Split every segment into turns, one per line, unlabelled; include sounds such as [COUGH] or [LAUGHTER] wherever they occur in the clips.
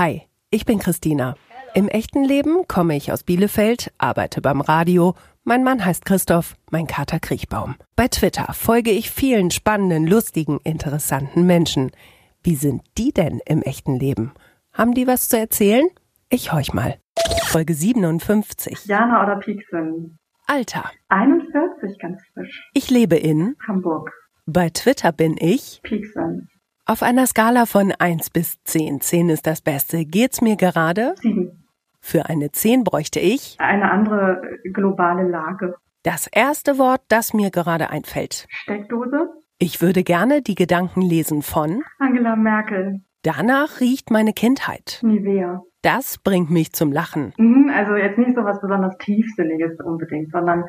Hi, ich bin Christina. Im echten Leben komme ich aus Bielefeld, arbeite beim Radio. Mein Mann heißt Christoph, mein Kater Kriechbaum. Bei Twitter folge ich vielen spannenden, lustigen, interessanten Menschen. Wie sind die denn im echten Leben? Haben die was zu erzählen? Ich horch mal. Folge 57.
Jana oder Pieksen?
Alter.
41, ganz frisch.
Ich lebe in
Hamburg.
Bei Twitter bin ich
Pieksen.
Auf einer Skala von 1 bis 10. 10 ist das Beste. Geht's mir gerade?
7.
Für eine 10 bräuchte ich
Eine andere globale Lage.
das erste Wort, das mir gerade einfällt.
Steckdose?
Ich würde gerne die Gedanken lesen von
Angela Merkel.
Danach riecht meine Kindheit.
Nivea.
Das bringt mich zum Lachen.
Mhm, also jetzt nicht so was besonders Tiefsinniges unbedingt, sondern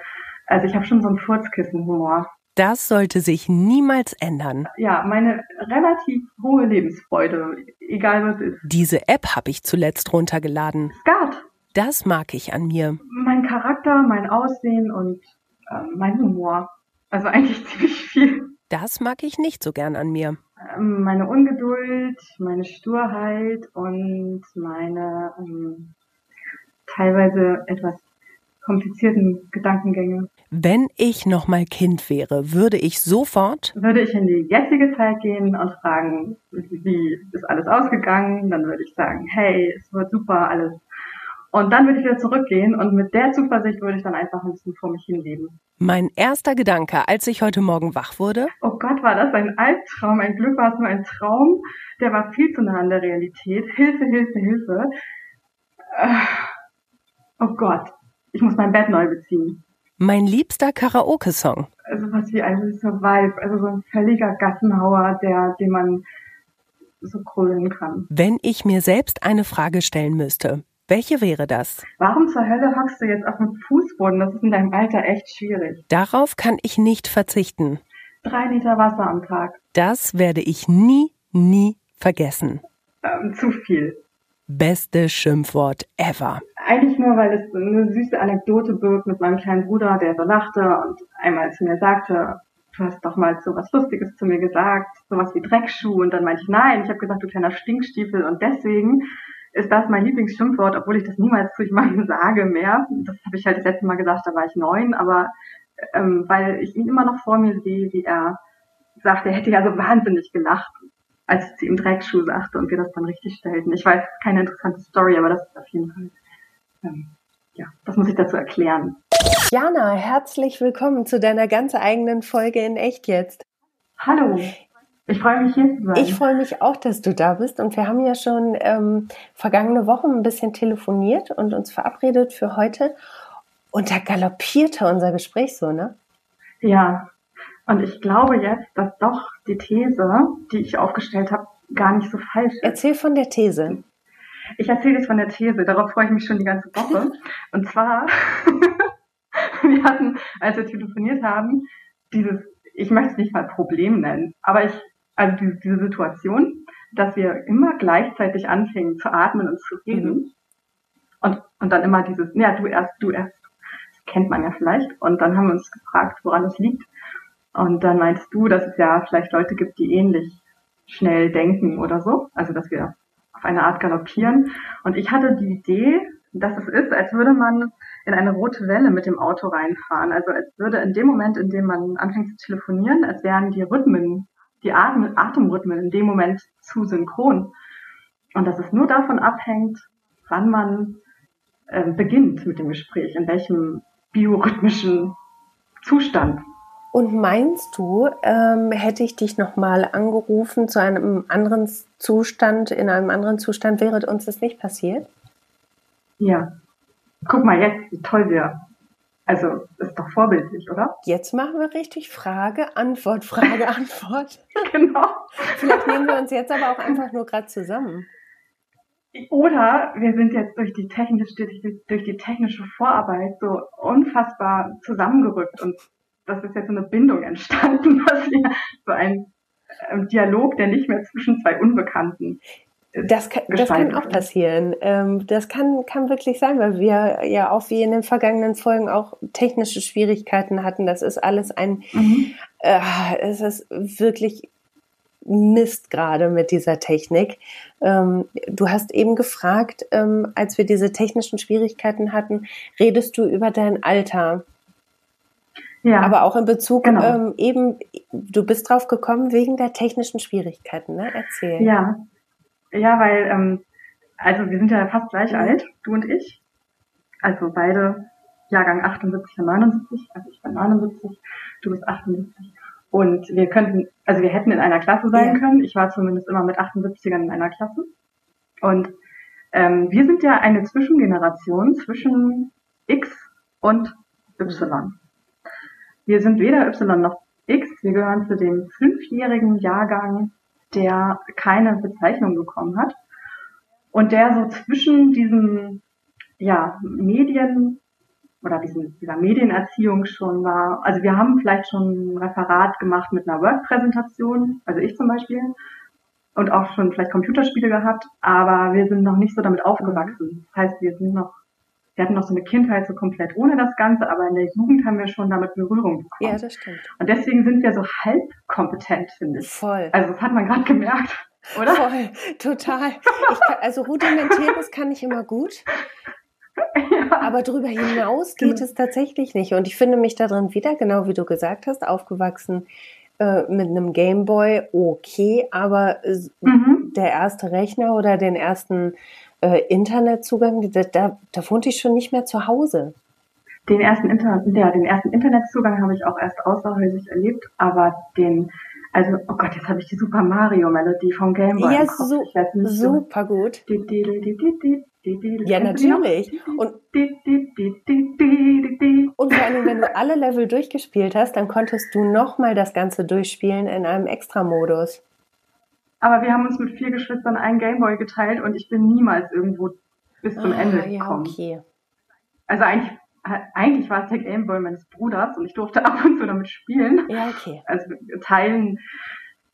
also ich habe schon so einen Furzkissen-Humor.
Das sollte sich niemals ändern.
Ja, meine relativ hohe Lebensfreude, egal was ist.
Diese App habe ich zuletzt runtergeladen.
Skat.
Das mag ich an mir.
Mein Charakter, mein Aussehen und ähm, mein Humor. Also eigentlich [LAUGHS] ziemlich viel.
Das mag ich nicht so gern an mir.
Ähm, meine Ungeduld, meine Sturheit und meine ähm, teilweise etwas komplizierten Gedankengänge.
Wenn ich noch mal Kind wäre, würde ich sofort
Würde ich in die jetzige Zeit gehen und fragen, wie ist alles ausgegangen, dann würde ich sagen, hey, es wird super alles. Und dann würde ich wieder zurückgehen und mit der Zuversicht würde ich dann einfach ein bisschen vor mich hinleben.
Mein erster Gedanke, als ich heute Morgen wach wurde,
Oh Gott, war das ein Albtraum. Ein Glück war es nur ein Traum. Der war viel zu nah an der Realität. Hilfe, Hilfe, Hilfe. Äh, Oh Gott, ich muss mein Bett neu beziehen.
mein liebster Karaoke-Song.
Also was wie ein Survive, also so ein völliger Gassenhauer, der, den man so krölen kann.
Wenn ich mir selbst eine Frage stellen müsste, welche wäre das?
Warum zur Hölle hockst du jetzt auf dem Fußboden? Das ist in deinem Alter echt schwierig.
Darauf kann ich nicht verzichten.
Drei Liter Wasser am Tag.
Das werde ich nie, nie vergessen.
Ähm, zu viel.
Beste Schimpfwort ever.
Eigentlich nur, weil es eine süße Anekdote birgt mit meinem kleinen Bruder, der so lachte und einmal zu mir sagte, du hast doch mal so was Lustiges zu mir gesagt, sowas wie Dreckschuh. Und dann meinte ich, nein, ich habe gesagt, du kleiner Stinkstiefel. Und deswegen ist das mein Lieblingsschimpfwort, obwohl ich das niemals zu jemandem [LAUGHS] sage mehr. Das habe ich halt das letzte Mal gesagt, da war ich neun, aber ähm, weil ich ihn immer noch vor mir sehe, wie er sagt, er hätte ja so wahnsinnig gelacht, als ich zu ihm Dreckschuh sagte und wir das dann richtig stellten. Ich weiß, keine interessante Story, aber das ist auf jeden Fall, ähm, ja, das muss ich dazu erklären.
Jana, herzlich willkommen zu deiner ganz eigenen Folge in Echt jetzt.
Hallo, ich freue mich hier zu sein.
Ich freue mich auch, dass du da bist und wir haben ja schon ähm, vergangene Woche ein bisschen telefoniert und uns verabredet für heute. Und da galoppierte unser Gespräch so, ne?
Ja, und ich glaube jetzt, dass doch die These, die ich aufgestellt habe, gar nicht so falsch ist.
Erzähl von der These.
Ich erzähle jetzt von der These, darauf freue ich mich schon die ganze Woche. [LAUGHS] Und zwar, [LAUGHS] wir hatten, als wir telefoniert haben, dieses, ich möchte es nicht mal Problem nennen, aber ich, also diese, diese Situation, dass wir immer gleichzeitig anfingen zu atmen und zu reden. Und, und dann immer dieses, ja, du erst, du erst. Das kennt man ja vielleicht. Und dann haben wir uns gefragt, woran es liegt. Und dann meinst du, dass es ja vielleicht Leute gibt, die ähnlich schnell denken oder so. Also, dass wir auf eine Art galoppieren. Und ich hatte die Idee, dass es ist, als würde man in eine rote Welle mit dem Auto reinfahren. Also als würde in dem Moment, in dem man anfängt zu telefonieren, als wären die Rhythmen, die Atem Atemrhythmen in dem Moment zu synchron. Und dass es nur davon abhängt, wann man äh, beginnt mit dem Gespräch, in welchem biorhythmischen Zustand.
Und meinst du, ähm, hätte ich dich nochmal angerufen zu einem anderen Zustand, in einem anderen Zustand, wäre uns das nicht passiert?
Ja. Guck mal jetzt, wie toll wir. Also, ist doch vorbildlich, oder?
Jetzt machen wir richtig Frage, Antwort, Frage, [LAUGHS] Antwort.
genau.
Vielleicht nehmen wir uns jetzt aber auch einfach nur gerade zusammen.
Oder wir sind jetzt durch die technische, durch die, durch die technische Vorarbeit so unfassbar zusammengerückt und das ist jetzt so eine Bindung entstanden, [LAUGHS] dass wir so ein Dialog, der nicht mehr zwischen zwei Unbekannten.
Das kann, das kann auch passieren. Ähm, das kann, kann wirklich sein, weil wir ja auch wie in den vergangenen Folgen auch technische Schwierigkeiten hatten. Das ist alles ein,
Mhm.
äh, es ist wirklich Mist gerade mit dieser Technik. Ähm, du hast eben gefragt, ähm, als wir diese technischen Schwierigkeiten hatten, redest du über dein Alter? Ja. Aber auch in Bezug genau. ähm, eben, du bist drauf gekommen wegen der technischen Schwierigkeiten, ne? Erzähl.
Ja. Ja, weil, ähm, also wir sind ja fast gleich alt, du und ich. Also beide Jahrgang 78 und 79, also ich bin 79, du bist 78. Und wir könnten, also wir hätten in einer Klasse sein ja. können. Ich war zumindest immer mit 78ern in einer Klasse. Und ähm, wir sind ja eine Zwischengeneration zwischen X und Y. Wir sind weder Y noch X, wir gehören zu dem fünfjährigen Jahrgang, der keine Bezeichnung bekommen hat und der so zwischen diesen ja, Medien oder diesen, dieser Medienerziehung schon war. Also wir haben vielleicht schon ein Referat gemacht mit einer Word-Präsentation, also ich zum Beispiel, und auch schon vielleicht Computerspiele gehabt, aber wir sind noch nicht so damit aufgewachsen. Das heißt, wir sind noch wir hatten noch so eine Kindheit so komplett ohne das Ganze, aber in der Jugend haben wir schon damit Berührung bekommen.
Ja, das stimmt.
Und deswegen sind wir so halb kompetent, finde ich.
Voll.
Also das hat man gerade gemerkt, [LAUGHS] oder?
Voll, total. Kann, also rudimentäres kann ich immer gut. Ja. Aber darüber hinaus geht es tatsächlich nicht. Und ich finde mich darin wieder, genau wie du gesagt hast, aufgewachsen äh, mit einem Gameboy, okay, aber mhm. Der erste Rechner oder den ersten äh, Internetzugang, da, da, da wohnte ich schon nicht mehr zu Hause.
Den ersten, Internet, ja, den ersten Internetzugang habe ich auch erst außerhäusig erlebt, aber den, also, oh Gott, jetzt habe ich die Super Mario Melodie vom Game Boy.
Ja, so, super gut. Ja, natürlich. Und, und vor allem, wenn du alle Level durchgespielt hast, dann konntest du nochmal das Ganze durchspielen in einem Extra-Modus.
Aber wir haben uns mit vier Geschwistern einen Gameboy geteilt und ich bin niemals irgendwo bis zum ah, Ende gekommen. Ja, okay. Also eigentlich, eigentlich war es der Gameboy meines Bruders und ich durfte [LAUGHS] ab und zu damit spielen.
Ja, okay.
Also teilen.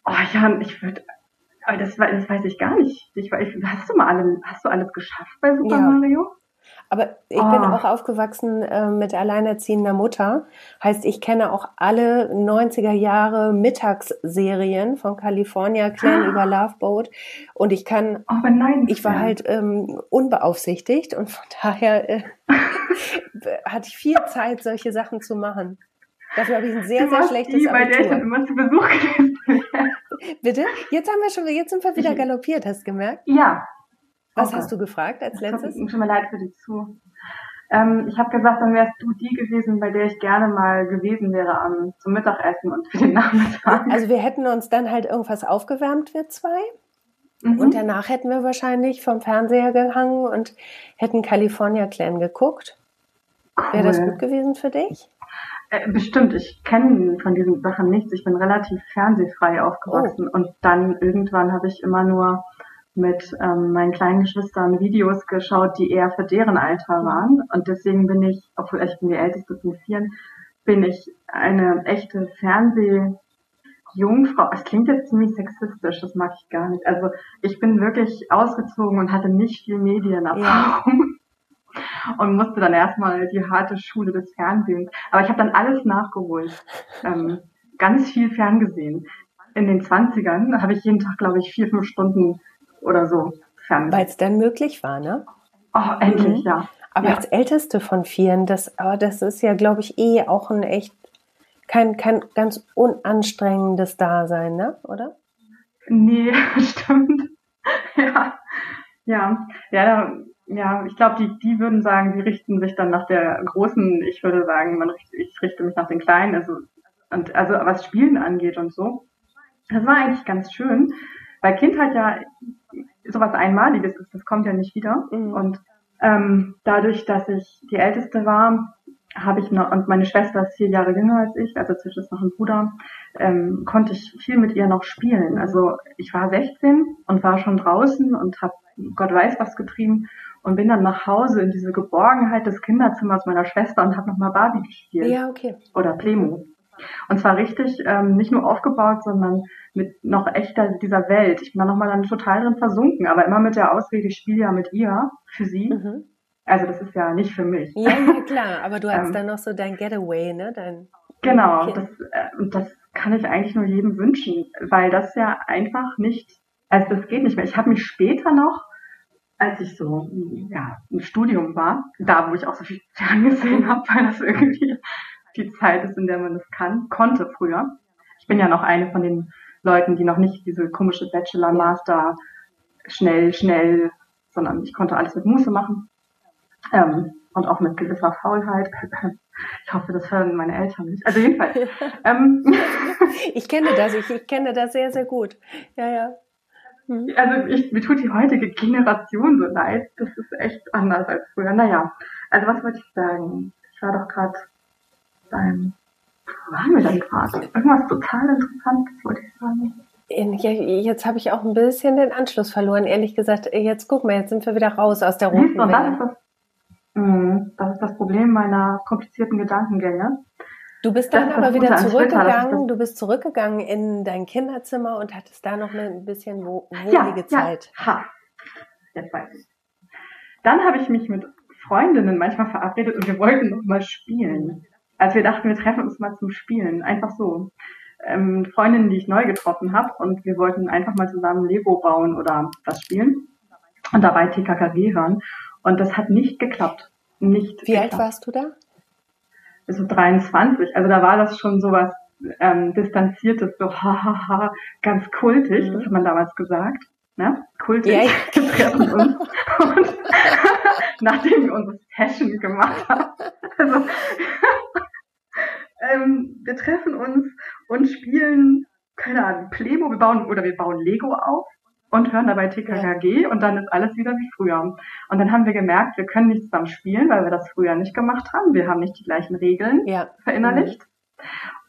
Oh ja, ich würde, aber das, das weiß ich gar nicht. Ich, hast du mal alle, hast du alles geschafft bei Super ja. Mario?
Aber ich oh. bin auch aufgewachsen äh, mit alleinerziehender Mutter. Heißt, ich kenne auch alle 90er Jahre Mittagsserien von California Clan ah. über Love Boat. Und ich kann,
oh, nein,
ich war halt ähm, unbeaufsichtigt und von daher äh, [LAUGHS] hatte ich viel Zeit, solche Sachen zu machen. Dafür habe ich ein sehr, sehr schlechtes die, Abitur. Bei der ich dann immer zu Besuch [LAUGHS] gewesen Bitte? Jetzt haben wir schon, jetzt sind wir wieder galoppiert, hast du gemerkt?
Ja,
was okay. hast du gefragt als letztes?
Tut mir leid für die zu. Ähm, ich habe gesagt, dann wärst du die gewesen, bei der ich gerne mal gewesen wäre am, zum Mittagessen und für den Nachmittag.
Also wir hätten uns dann halt irgendwas aufgewärmt, wir zwei. Mhm. Und danach hätten wir wahrscheinlich vom Fernseher gehangen und hätten California Clan geguckt. Cool. Wäre das gut gewesen für dich?
Äh, bestimmt, ich kenne von diesen Sachen nichts. Ich bin relativ fernsehfrei aufgewachsen oh. und dann irgendwann habe ich immer nur mit ähm, meinen kleinen Geschwistern Videos geschaut, die eher für deren Alter waren. Und deswegen bin ich, obwohl ich bin die älteste von vieren, bin ich eine echte Fernsehjungfrau. Es klingt jetzt ziemlich sexistisch, das mag ich gar nicht. Also ich bin wirklich ausgezogen und hatte nicht viel Medienerfahrung. Ja. Und musste dann erstmal die harte Schule des Fernsehens. Aber ich habe dann alles nachgeholt. Ähm, ganz viel ferngesehen. In den 20ern habe ich jeden Tag, glaube ich, vier, fünf Stunden oder so
Weil es dann möglich war, ne?
Oh, endlich, mhm. ja.
Aber
ja.
als Älteste von vieren, das, aber das ist ja, glaube ich, eh auch ein echt kein, kein ganz unanstrengendes Dasein, ne? Oder?
Nee, [LAUGHS] stimmt. ja. Ja. Ja, ja, ich glaube, die, die würden sagen, die richten sich dann nach der großen, ich würde sagen, man richt, ich richte mich nach den kleinen, also, und, also was Spielen angeht und so. Das war eigentlich ganz schön, weil Kindheit ja sowas Einmaliges ist, das kommt ja nicht wieder. Mhm. Und ähm, dadurch, dass ich die Älteste war, habe ich noch, und meine Schwester ist vier Jahre jünger als ich, also zwischen ist noch ein Bruder, ähm, konnte ich viel mit ihr noch spielen. Also ich war 16 und war schon draußen und habe Gott weiß was getrieben und bin dann nach Hause in diese Geborgenheit des Kinderzimmers meiner Schwester und habe nochmal Barbie gespielt.
Ja, okay.
Oder Plemo. Und zwar richtig ähm, nicht nur aufgebaut, sondern mit noch echter dieser Welt. Ich bin da nochmal dann total drin versunken, aber immer mit der Ausrede, ich spiele ja mit ihr, für sie. Mhm. Also das ist ja nicht für mich.
Ja, ja klar, aber du hast [LAUGHS] ähm, dann noch so dein Getaway, ne? Dein
genau, das, äh, das kann ich eigentlich nur jedem wünschen, weil das ja einfach nicht, also das geht nicht mehr. Ich habe mich später noch, als ich so ja, im Studium war, da wo ich auch so viel [LAUGHS] angesehen habe, weil das irgendwie die Zeit ist, in der man das kann, konnte früher. Ich bin ja noch eine von den Leuten, die noch nicht diese komische Bachelor, Master, schnell, schnell, sondern ich konnte alles mit Muße machen. Ähm, und auch mit gewisser Faulheit. [LAUGHS] Ich hoffe, das hören meine Eltern nicht. Also jedenfalls. ähm, [LAUGHS]
ich kenne das, ich, ich, kenne das sehr, sehr gut. Ja, ja.
Hm. Also ich, mir tut die heutige Generation so leid. Das ist echt anders als früher. Naja, also was wollte ich sagen? Ich war doch gerade beim, wo waren wir denn gerade? Irgendwas total Interessantes wollte ich sagen.
Jetzt habe ich auch ein bisschen den Anschluss verloren, ehrlich gesagt. Jetzt guck mal, jetzt sind wir wieder raus aus der roten
Welle. Das ist das Mhm. Das ist das Problem meiner komplizierten Gedankengänge.
Du bist dann aber wieder zurückgegangen, du bist zurückgegangen in dein Kinderzimmer und hattest da noch ein bisschen wohlige ja, Zeit.
Ja, ha. Jetzt weiß ich. Dann habe ich mich mit Freundinnen manchmal verabredet und wir wollten noch mal spielen. Also wir dachten, wir treffen uns mal zum Spielen. Einfach so. Ähm, Freundinnen, die ich neu getroffen habe und wir wollten einfach mal zusammen Lego bauen oder was spielen und dabei TKKG hören. Und das hat nicht geklappt. Nicht
Wie geklappt. alt warst du da?
So 23. Also da war das schon so was ähm, Distanziertes, so [LAUGHS] hahaha, ganz kultig, mhm. das hat man damals gesagt. Ne? Kultig. Ja, ja. [LAUGHS] Wir treffen uns. Und [LAUGHS] nachdem wir unsere Session gemacht haben. Also, ähm, wir treffen uns und spielen, keine Ahnung, Playmo, wir bauen oder wir bauen Lego auf und hören dabei TKKG und dann ist alles wieder wie früher. Und dann haben wir gemerkt, wir können nicht zusammen spielen, weil wir das früher nicht gemacht haben. Wir haben nicht die gleichen Regeln ja. verinnerlicht.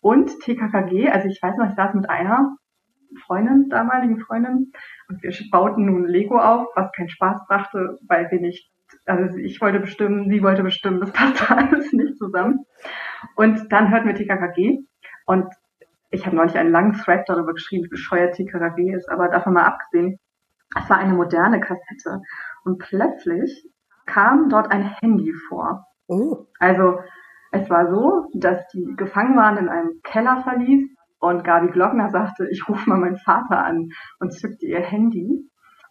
Und TKKG, also ich weiß noch, ich saß mit einer Freundin, damaligen Freundin, und wir bauten nun Lego auf, was keinen Spaß brachte, weil wir nicht, also ich wollte bestimmen, sie wollte bestimmen, das passte [LAUGHS] alles nicht zusammen. Und dann hörten wir TKKG und ich habe neulich einen langen Thread darüber geschrieben, wie bescheuert TKKG ist, aber davon mal abgesehen, es war eine moderne Kassette und plötzlich kam dort ein Handy vor. Oh. Also es war so, dass die gefangen waren in einem Kellerverlies und Gabi Glockner sagte, ich rufe mal meinen Vater an und zückte ihr Handy.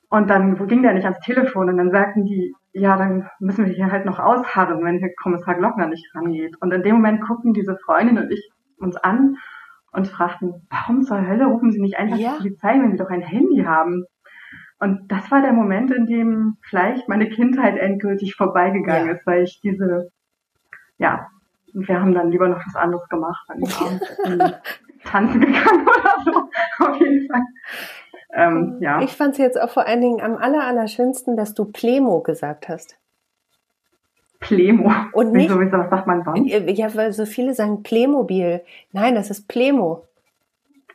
Und dann ging der nicht ans Telefon und dann sagten die, ja, dann müssen wir hier halt noch ausharren, wenn hier Kommissar Glockner nicht rangeht. Und in dem Moment gucken diese Freundin und ich uns an und fragten, warum zur Hölle rufen Sie nicht einfach ja. die Polizei, wenn Sie doch ein Handy haben? Und das war der Moment, in dem vielleicht meine Kindheit endgültig vorbeigegangen ja. ist, weil ich diese, ja, wir haben dann lieber noch was anderes gemacht, dann abends tanzen gegangen [LAUGHS] oder so, auf jeden Fall.
Ähm, ja. Ich fand es jetzt auch vor allen Dingen am aller, aller schönsten, dass du Plemo gesagt hast.
Plemo.
Und nicht, wieso, was sagt man wann? Ja, weil so viele sagen Playmobil. Nein, das ist Plemo.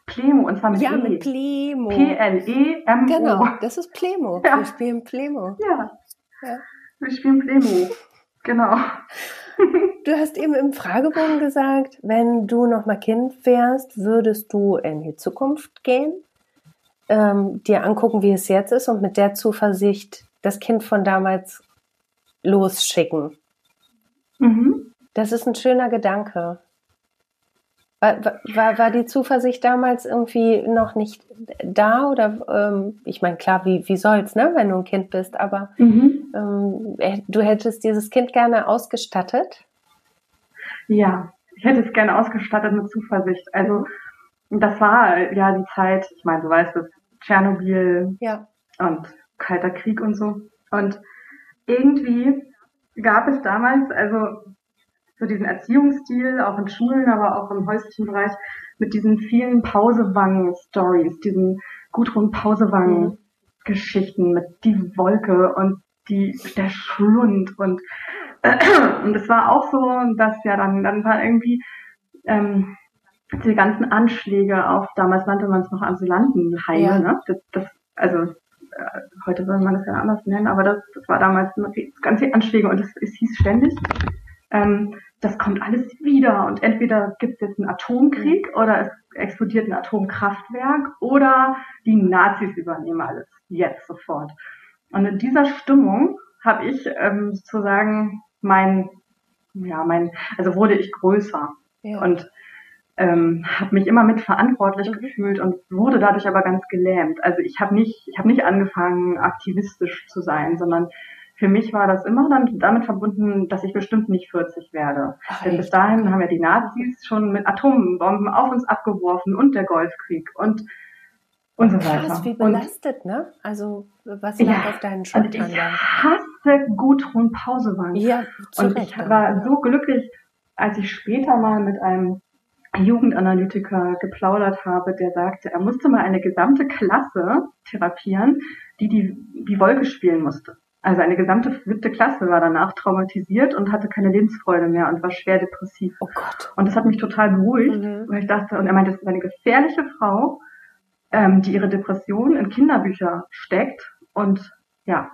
Plemo, und zwar mit
Ja,
e.
mit Plemo.
P-L-E-M-O.
Genau, das ist Plemo. [LAUGHS] Ja. Wir spielen Plemo.
Ja. ja. Wir spielen Plemo. Genau. [LAUGHS]
Du hast eben im Fragebogen gesagt, wenn du noch mal Kind wärst, würdest du in die Zukunft gehen, ähm, dir angucken, wie es jetzt ist und mit der Zuversicht das Kind von damals losschicken. Mhm. Das ist ein schöner Gedanke. War, war, war die Zuversicht damals irgendwie noch nicht da? Oder ähm, ich meine, klar, wie, wie soll's, ne, wenn du ein Kind bist, aber mhm. ähm, du hättest dieses Kind gerne ausgestattet?
Ja, ich hätte es gerne ausgestattet mit Zuversicht. Also das war ja die Zeit, ich meine, du weißt es, Tschernobyl ja. und Kalter Krieg und so. Und irgendwie gab es damals, also so diesen Erziehungsstil, auch in Schulen, aber auch im häuslichen Bereich, mit diesen vielen Pausewangen-Stories, diesen Gudrun Pausewangen-Geschichten mit die Wolke und die, der Schlund und, äh, [CLEARS THROAT] und es war auch so, dass ja dann, dann war irgendwie, ähm, die ganzen Anschläge auf, damals nannte man es noch Asylantenheime, ja. ne? Das, das, also äh, heute soll man das ja anders nennen, aber das, das war damals ganz viele Anschläge und es, es hieß ständig, ähm, das kommt alles wieder und entweder gibt es jetzt einen Atomkrieg mhm. oder es explodiert ein Atomkraftwerk oder die Nazis übernehmen alles jetzt sofort. Und in dieser Stimmung habe ich ähm, sozusagen mein, ja, mein, also wurde ich größer. Ja. Und ähm, habe mich immer mitverantwortlich mhm. gefühlt und wurde dadurch aber ganz gelähmt. Also ich habe nicht, ich habe nicht angefangen, aktivistisch zu sein, sondern für mich war das immer dann damit verbunden, dass ich bestimmt nicht 40 werde. Ach, Denn bis dahin haben ja die Nazis schon mit Atombomben auf uns abgeworfen und der Golfkrieg und und so weiter.
Krass, wie belastet, und, ne? Also was lag ja, auf deinen Schultern?
Und ich hasse Gudrun Pausewand. Ja, und Recht, ich war ja. so glücklich, als ich später mal mit einem Jugendanalytiker geplaudert habe, der sagte, er musste mal eine gesamte Klasse therapieren, die die, die Wolke spielen musste. Also eine gesamte siebte Klasse war danach traumatisiert und hatte keine Lebensfreude mehr und war schwer depressiv.
Oh Gott.
Und das hat mich total beruhigt, mhm. weil ich dachte, und er meinte, das ist eine gefährliche Frau, ähm, die ihre Depression in Kinderbücher steckt und ja.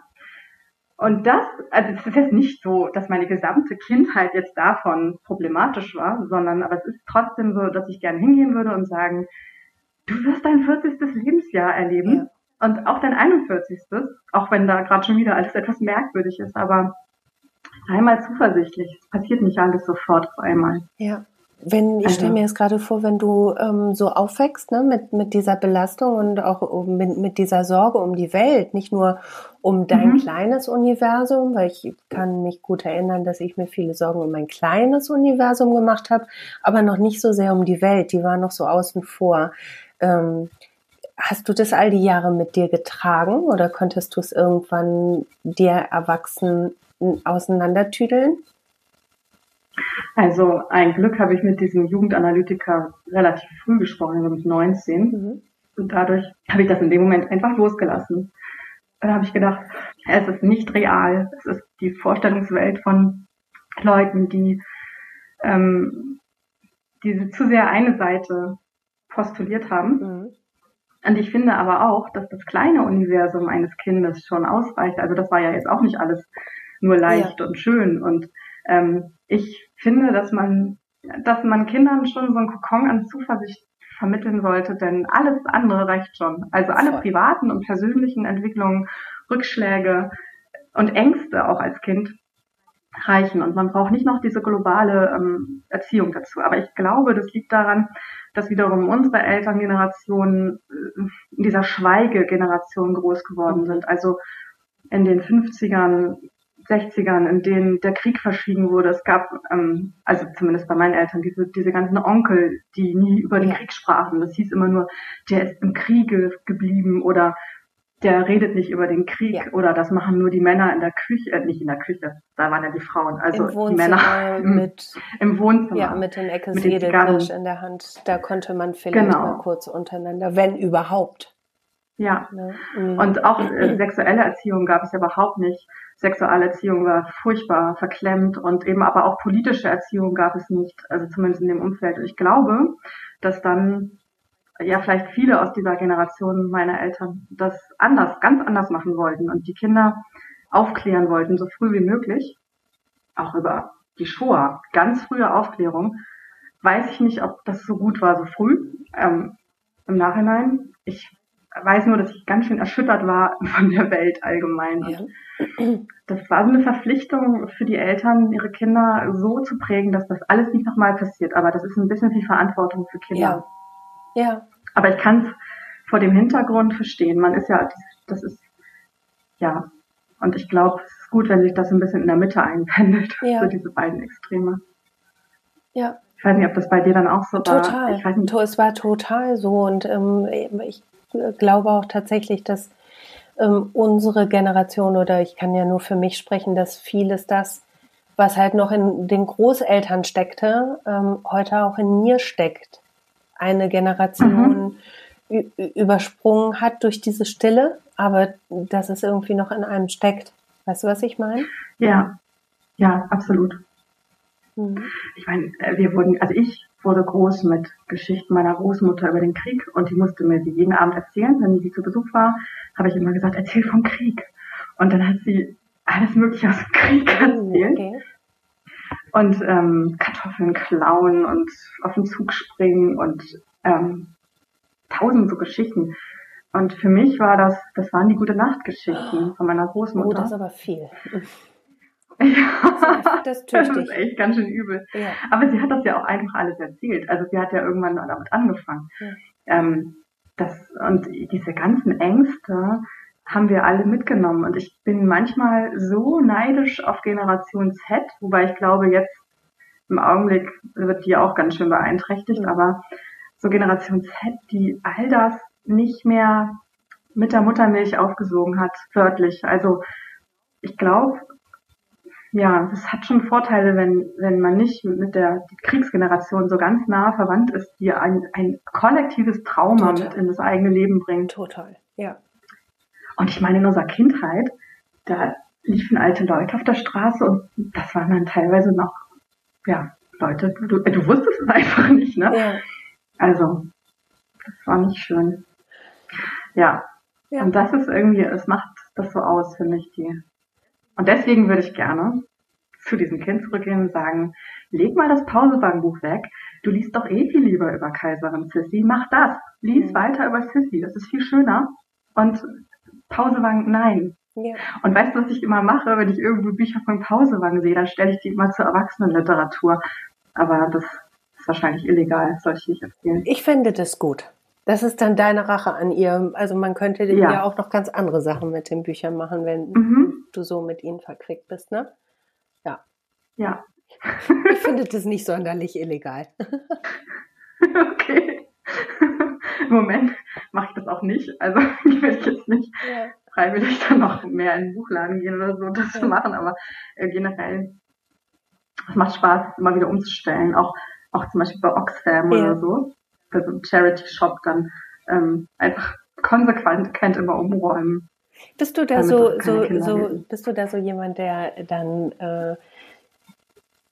Und das, also es ist jetzt nicht so, dass meine gesamte Kindheit jetzt davon problematisch war, sondern aber es ist trotzdem so, dass ich gerne hingehen würde und sagen, du wirst dein 40. Lebensjahr erleben. Ja und auch dein 41. Auch wenn da gerade schon wieder alles etwas merkwürdig ist, aber sei mal zuversichtlich. Es passiert nicht alles sofort auf einmal.
Ja. Wenn, ich also, stelle mir jetzt gerade vor, wenn du ähm, so aufwächst, ne, mit, mit dieser Belastung und auch mit, mit dieser Sorge um die Welt, nicht nur um dein mhm. kleines Universum, weil ich kann mich gut erinnern, dass ich mir viele Sorgen um mein kleines Universum gemacht habe, aber noch nicht so sehr um die Welt, die war noch so außen vor. Ähm, Hast du das all die Jahre mit dir getragen oder konntest du es irgendwann dir erwachsen auseinandertüdeln?
Also ein Glück habe ich mit diesem Jugendanalytiker relativ früh gesprochen, also mit 19. Mhm. Und dadurch habe ich das in dem Moment einfach losgelassen. Dann habe ich gedacht, es ist nicht real. Es ist die Vorstellungswelt von Leuten, die ähm, diese zu sehr eine Seite postuliert haben. Mhm. Und ich finde aber auch, dass das kleine Universum eines Kindes schon ausreicht. Also das war ja jetzt auch nicht alles nur leicht ja. und schön. Und ähm, ich finde, dass man, dass man Kindern schon so einen Kokon an Zuversicht vermitteln sollte, denn alles andere reicht schon. Also alle privaten und persönlichen Entwicklungen, Rückschläge und Ängste auch als Kind reichen. Und man braucht nicht noch diese globale ähm, Erziehung dazu. Aber ich glaube, das liegt daran, dass wiederum unsere Elterngenerationen äh, in dieser Schweigegeneration groß geworden sind. Also in den 50ern, 60ern, in denen der Krieg verschwiegen wurde. Es gab, ähm, also zumindest bei meinen Eltern, diese, diese ganzen Onkel, die nie über den Krieg sprachen. Das hieß immer nur, der ist im Kriege geblieben oder der redet nicht über den Krieg ja. oder das machen nur die Männer in der Küche, äh, nicht in der Küche, da waren ja die Frauen, also die Männer
im, mit,
im Wohnzimmer.
Ja, mit den Eckes Edelkirsch in der Hand, da konnte man vielleicht genau. mal kurz untereinander, wenn überhaupt.
Ja, ne? mhm. und auch äh, sexuelle Erziehung gab es ja überhaupt nicht. Sexuelle Erziehung war furchtbar verklemmt und eben aber auch politische Erziehung gab es nicht, also zumindest in dem Umfeld. Und ich glaube, dass dann ja vielleicht viele aus dieser Generation meiner Eltern das anders, ganz anders machen wollten und die Kinder aufklären wollten, so früh wie möglich, auch über die Shoah, ganz frühe Aufklärung, weiß ich nicht, ob das so gut war, so früh. Ähm, Im Nachhinein, ich weiß nur, dass ich ganz schön erschüttert war [LAUGHS] von der Welt allgemein. Ja. Das war so eine Verpflichtung für die Eltern, ihre Kinder so zu prägen, dass das alles nicht nochmal passiert. Aber das ist ein bisschen viel Verantwortung für Kinder.
Ja. Ja.
Aber ich kann es vor dem Hintergrund verstehen. Man ist ja, das ist, ja. Und ich glaube, es ist gut, wenn sich das ein bisschen in der Mitte einpendelt, ja. so diese beiden Extreme.
Ja.
Ich weiß nicht, ob das bei dir dann auch so
war. Total. Ich weiß nicht. Es war total so. Und ähm, ich glaube auch tatsächlich, dass ähm, unsere Generation oder ich kann ja nur für mich sprechen, dass vieles das, was halt noch in den Großeltern steckte, ähm, heute auch in mir steckt eine Generation mhm. übersprungen hat durch diese Stille, aber dass es irgendwie noch in einem steckt. Weißt du, was ich meine?
Ja, ja, absolut. Mhm. Ich meine, äh, wir wurden, also ich wurde groß mit Geschichten meiner Großmutter über den Krieg und die musste mir die jeden Abend erzählen, wenn sie zu Besuch war, habe ich immer gesagt, erzähl vom Krieg. Und dann hat sie alles Mögliche aus dem Krieg oh, erzählt. Okay und ähm, Kartoffeln klauen und auf den Zug springen und ähm, tausend so Geschichten. Und für mich war das, das waren die gute Nachtgeschichten von meiner Großmutter. Oh,
das ist aber viel.
Ja, das, [LAUGHS] das ist echt ganz schön übel. Ja. Aber sie hat das ja auch einfach alles erzählt. Also sie hat ja irgendwann damit angefangen. Ja. Ähm, das, und diese ganzen Ängste haben wir alle mitgenommen. Und ich bin manchmal so neidisch auf Generation Z, wobei ich glaube, jetzt im Augenblick wird die auch ganz schön beeinträchtigt, mhm. aber so Generation Z, die all das nicht mehr mit der Muttermilch aufgesogen hat, wörtlich. Also ich glaube, ja, es hat schon Vorteile, wenn, wenn man nicht mit der Kriegsgeneration so ganz nah verwandt ist, die ein, ein kollektives Trauma Total. mit in das eigene Leben bringt.
Total, ja.
Und ich meine, in unserer Kindheit, da liefen alte Leute auf der Straße und das waren dann teilweise noch, ja, Leute, du, du wusstest es [LAUGHS] einfach nicht, ne? Ja. Also, das war nicht schön. Ja. ja. Und das ist irgendwie, es macht das so aus, finde ich, die und deswegen würde ich gerne zu diesem Kind zurückgehen und sagen, leg mal das Pausewagenbuch weg. Du liest doch eh viel lieber über Kaiserin Sissy. Mach das. Lies mhm. weiter über Sissy. Das ist viel schöner. Und Pausewagen, nein. Ja. Und weißt du, was ich immer mache, wenn ich irgendwo Bücher von Pausewagen sehe, dann stelle ich die immer zur Erwachsenenliteratur. Aber das ist wahrscheinlich illegal, sollte ich nicht erzählen.
Ich finde das gut. Das ist dann deine Rache an ihr. Also man könnte ja, ja auch noch ganz andere Sachen mit den Büchern machen, wenn mhm. du so mit ihnen verquickt bist, ne? Ja.
Ja. [LAUGHS]
Ich finde das nicht sonderlich illegal. [LAUGHS]
Okay. Im [LAUGHS] Moment mache ich das auch nicht. Also ich will jetzt nicht ja. freiwillig dann noch mehr in den Buchladen gehen oder so, das ja. zu machen, aber äh, generell, es macht Spaß, immer wieder umzustellen. Auch, auch zum Beispiel bei Oxfam ja. oder so bei so einem Charity-Shop dann ähm, einfach konsequent immer umräumen.
Bist du da so, so, so, bist du da so jemand, der dann, äh,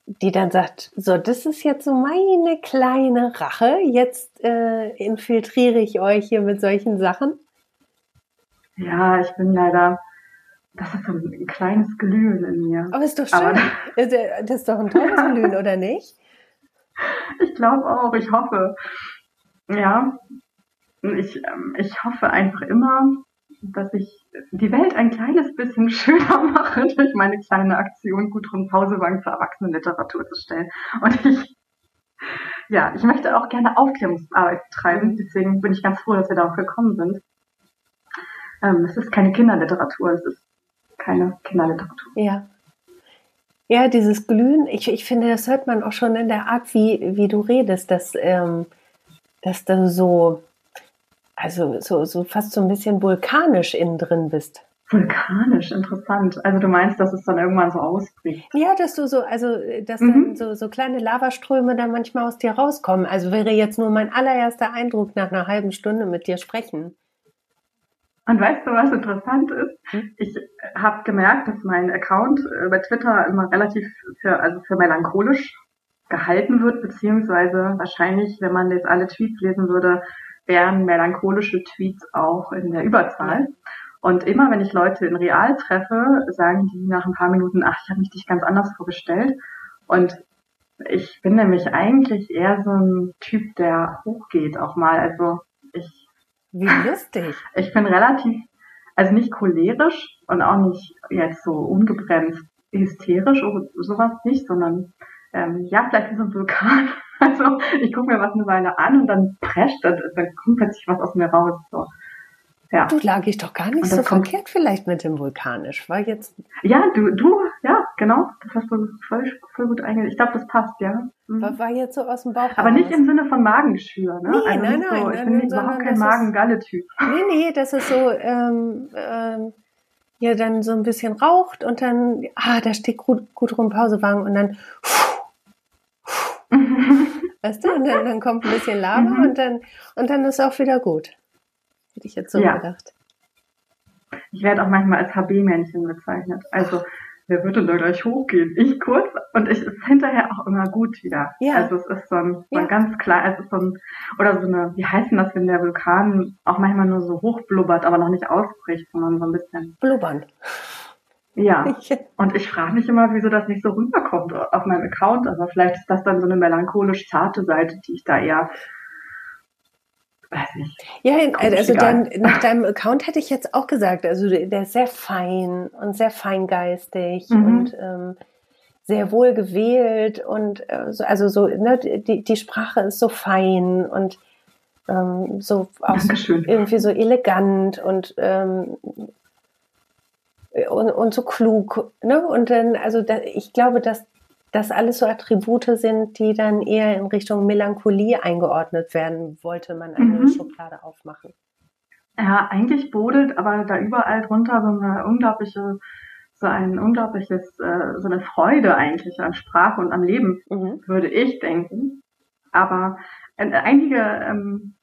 die dann sagt, so, das ist jetzt so meine kleine Rache, jetzt äh, infiltriere ich euch hier mit solchen Sachen?
Ja, ich bin leider, das ist so ein kleines Glühen in mir.
Aber ist doch schön. [LAUGHS] Aber, das ist doch ein tolles Glühen, oder nicht?
Ich glaube auch, ich hoffe. Ja, ich, ähm, ich hoffe einfach immer, dass ich die Welt ein kleines bisschen [LAUGHS] schöner mache durch meine kleine Aktion, Gudrun Pausebank für Erwachsenenliteratur zu stellen. Und ich, ja, ich möchte auch gerne Aufklärungsarbeit betreiben. Mhm. Deswegen bin ich ganz froh, dass wir darauf gekommen sind. Ähm, es ist keine Kinderliteratur, es ist keine Kinderliteratur.
Ja. Ja, dieses Glühen, ich, ich finde, das hört man auch schon in der Art, wie, wie du redest, dass, ähm, dass du so, also so, so fast so ein bisschen vulkanisch innen drin bist.
Vulkanisch, interessant. Also du meinst, dass es dann irgendwann so ausbricht?
Ja, dass du so, also dass mhm. dann so, so kleine Lavaströme dann manchmal aus dir rauskommen. Also wäre jetzt nur mein allererster Eindruck nach einer halben Stunde mit dir sprechen.
Und weißt du, was interessant ist? Hm? Ich habe gemerkt, dass mein Account bei Twitter immer relativ für, also für melancholisch gehalten wird, beziehungsweise wahrscheinlich, wenn man jetzt alle Tweets lesen würde, wären melancholische Tweets auch in der Überzahl. Und immer wenn ich Leute in Real treffe, sagen die nach ein paar Minuten, ach, ich habe mich dich ganz anders vorgestellt. Und ich bin nämlich eigentlich eher so ein Typ, der hochgeht auch mal. Also ich.
Wie lustig. [LAUGHS]
Ich bin relativ, also nicht cholerisch und auch nicht jetzt so ungebremst hysterisch oder sowas nicht, sondern ähm, ja, vielleicht wie so ein Vulkan. [LAUGHS] Also ich gucke mir was eine Weile an und dann prescht, dann, dann kommt plötzlich was aus mir raus. So.
Ja. Du lag ich doch gar nicht so kommt, verkehrt vielleicht mit dem Vulkanisch. War jetzt.
Ja, du, du, ja, genau. Das hast du voll, voll gut eingegangen. Ich glaube, das passt, ja.
Mhm. War, war, jetzt so aus dem Bauch.
Aber nicht im Sinne von Magengeschwür, ne?
Nee, also nein, nein,
so,
ich
bin nein, überhaupt kein Magen-Galle-Typ. [LAUGHS]
Nee, nee, das ist so, ähm, ähm, ja, dann so ein bisschen raucht und dann, ah, da steht gut, gut rum Pausewagen und dann, pff, weißt du, und dann, dann, kommt ein bisschen Lava mhm. und dann und dann ist auch wieder gut. Hätte ich jetzt so ja. gedacht.
Ich werde auch manchmal als HB-Männchen bezeichnet. Also wer würde da gleich hochgehen? Ich kurz und ich ist hinterher auch immer gut wieder. Ja. Also es ist so ein, so ein ja. ganz klar, es ist so ein, oder so eine, wie heißt denn das, wenn der Vulkan auch manchmal nur so hochblubbert, aber noch nicht ausbricht, sondern so ein bisschen.
Blubbern.
Ja, [LAUGHS] und ich frage mich immer, wieso das nicht so rüberkommt auf meinem Account, aber vielleicht ist das dann so eine melancholisch zarte Seite, die ich da eher weiß nicht.
Ja, also dein, [LAUGHS] nach deinem Account hätte ich jetzt auch gesagt, also der ist sehr fein und sehr feingeistig mhm. und ähm, sehr wohl gewählt und äh, also so, ne, die, die Sprache ist so fein und ähm, so auch irgendwie so elegant und ähm, und, und so klug, ne? Und dann, also da, ich glaube, dass das alles so Attribute sind, die dann eher in Richtung Melancholie eingeordnet werden, wollte man eine mhm. Schublade aufmachen.
Ja, eigentlich bodelt aber da überall drunter so eine unglaubliche, so ein unglaubliches, äh, so eine Freude eigentlich an Sprache und am Leben, mhm. würde ich denken. Aber äh, einige ähm,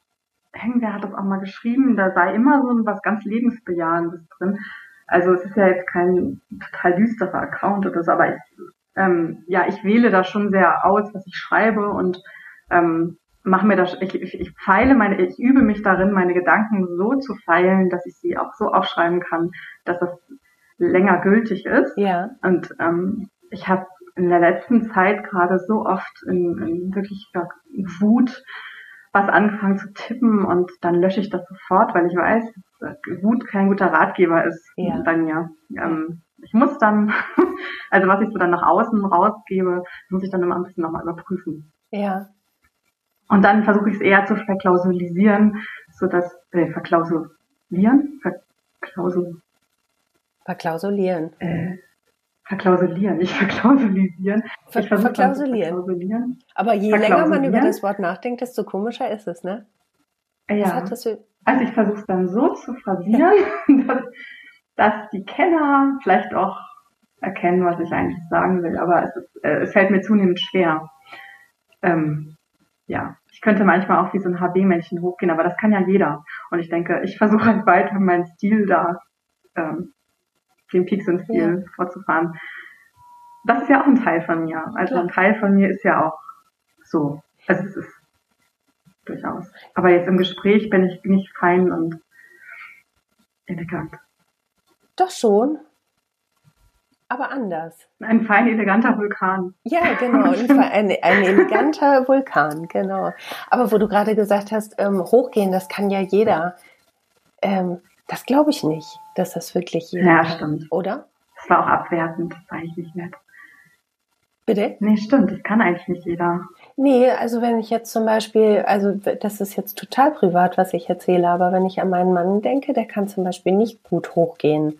Hengwer hat das auch mal geschrieben, da sei immer so was ganz Lebensbejahendes drin. Also es ist ja jetzt kein total düsterer Account oder so, aber ich, ähm, ja, ich wähle da schon sehr aus, was ich schreibe und ähm, mache mir das, ich, ich, ich feile meine, ich übe mich darin, meine Gedanken so zu feilen, dass ich sie auch so aufschreiben kann, dass das länger gültig ist.
Ja.
Und ähm, ich habe in der letzten Zeit gerade so oft in, in wirklich Wut was angefangen zu tippen und dann lösche ich das sofort, weil ich weiß, dass Wut kein guter Ratgeber ist ja. bei mir. Ähm, ich muss dann, [LAUGHS] also was ich so dann nach außen rausgebe, muss ich dann immer ein bisschen nochmal überprüfen.
Ja.
Und dann versuche ich es eher zu verklausulisieren, so dass, äh, verklausulieren? Verklausul
Verklausulieren.
Äh, verklausulieren, nicht verklausulisieren.
Ver verklausulieren. verklausulieren. Aber je länger man über das Wort nachdenkt, desto komischer ist es, ne?
Ja. also ich versuche es dann so zu phrasieren, [LAUGHS] dass, dass, die Kenner vielleicht auch erkennen, was ich eigentlich sagen will. Aber es, ist, äh, es fällt mir zunehmend schwer. Ähm, ja, ich könnte manchmal auch wie so ein HB-Männchen hochgehen, aber das kann ja jeder. Und ich denke, ich versuche halt weiter meinen Stil da ähm, den Pixel-Stil ja. fortzufahren. Das ist ja auch ein Teil von mir. Also Klar. ein Teil von mir ist ja auch so. Also es ist durchaus. Aber jetzt im Gespräch bin ich nicht fein und elegant.
Doch schon. Aber anders.
Ein fein eleganter Vulkan.
Ja, genau. Ein, ein, eleganter Vulkan, genau. Aber wo du gerade gesagt hast, ähm, hochgehen, das kann ja jeder. Ähm, das glaube ich nicht, dass das wirklich
jeder Ja, stimmt.
Oder?
Das war auch abwertend, das war eigentlich nicht nett.
Bitte?
Nee, stimmt, das kann eigentlich nicht jeder.
Nee, also wenn ich jetzt zum Beispiel, also das ist jetzt total privat, was ich erzähle, aber wenn ich an meinen Mann denke, der kann zum Beispiel nicht gut hochgehen.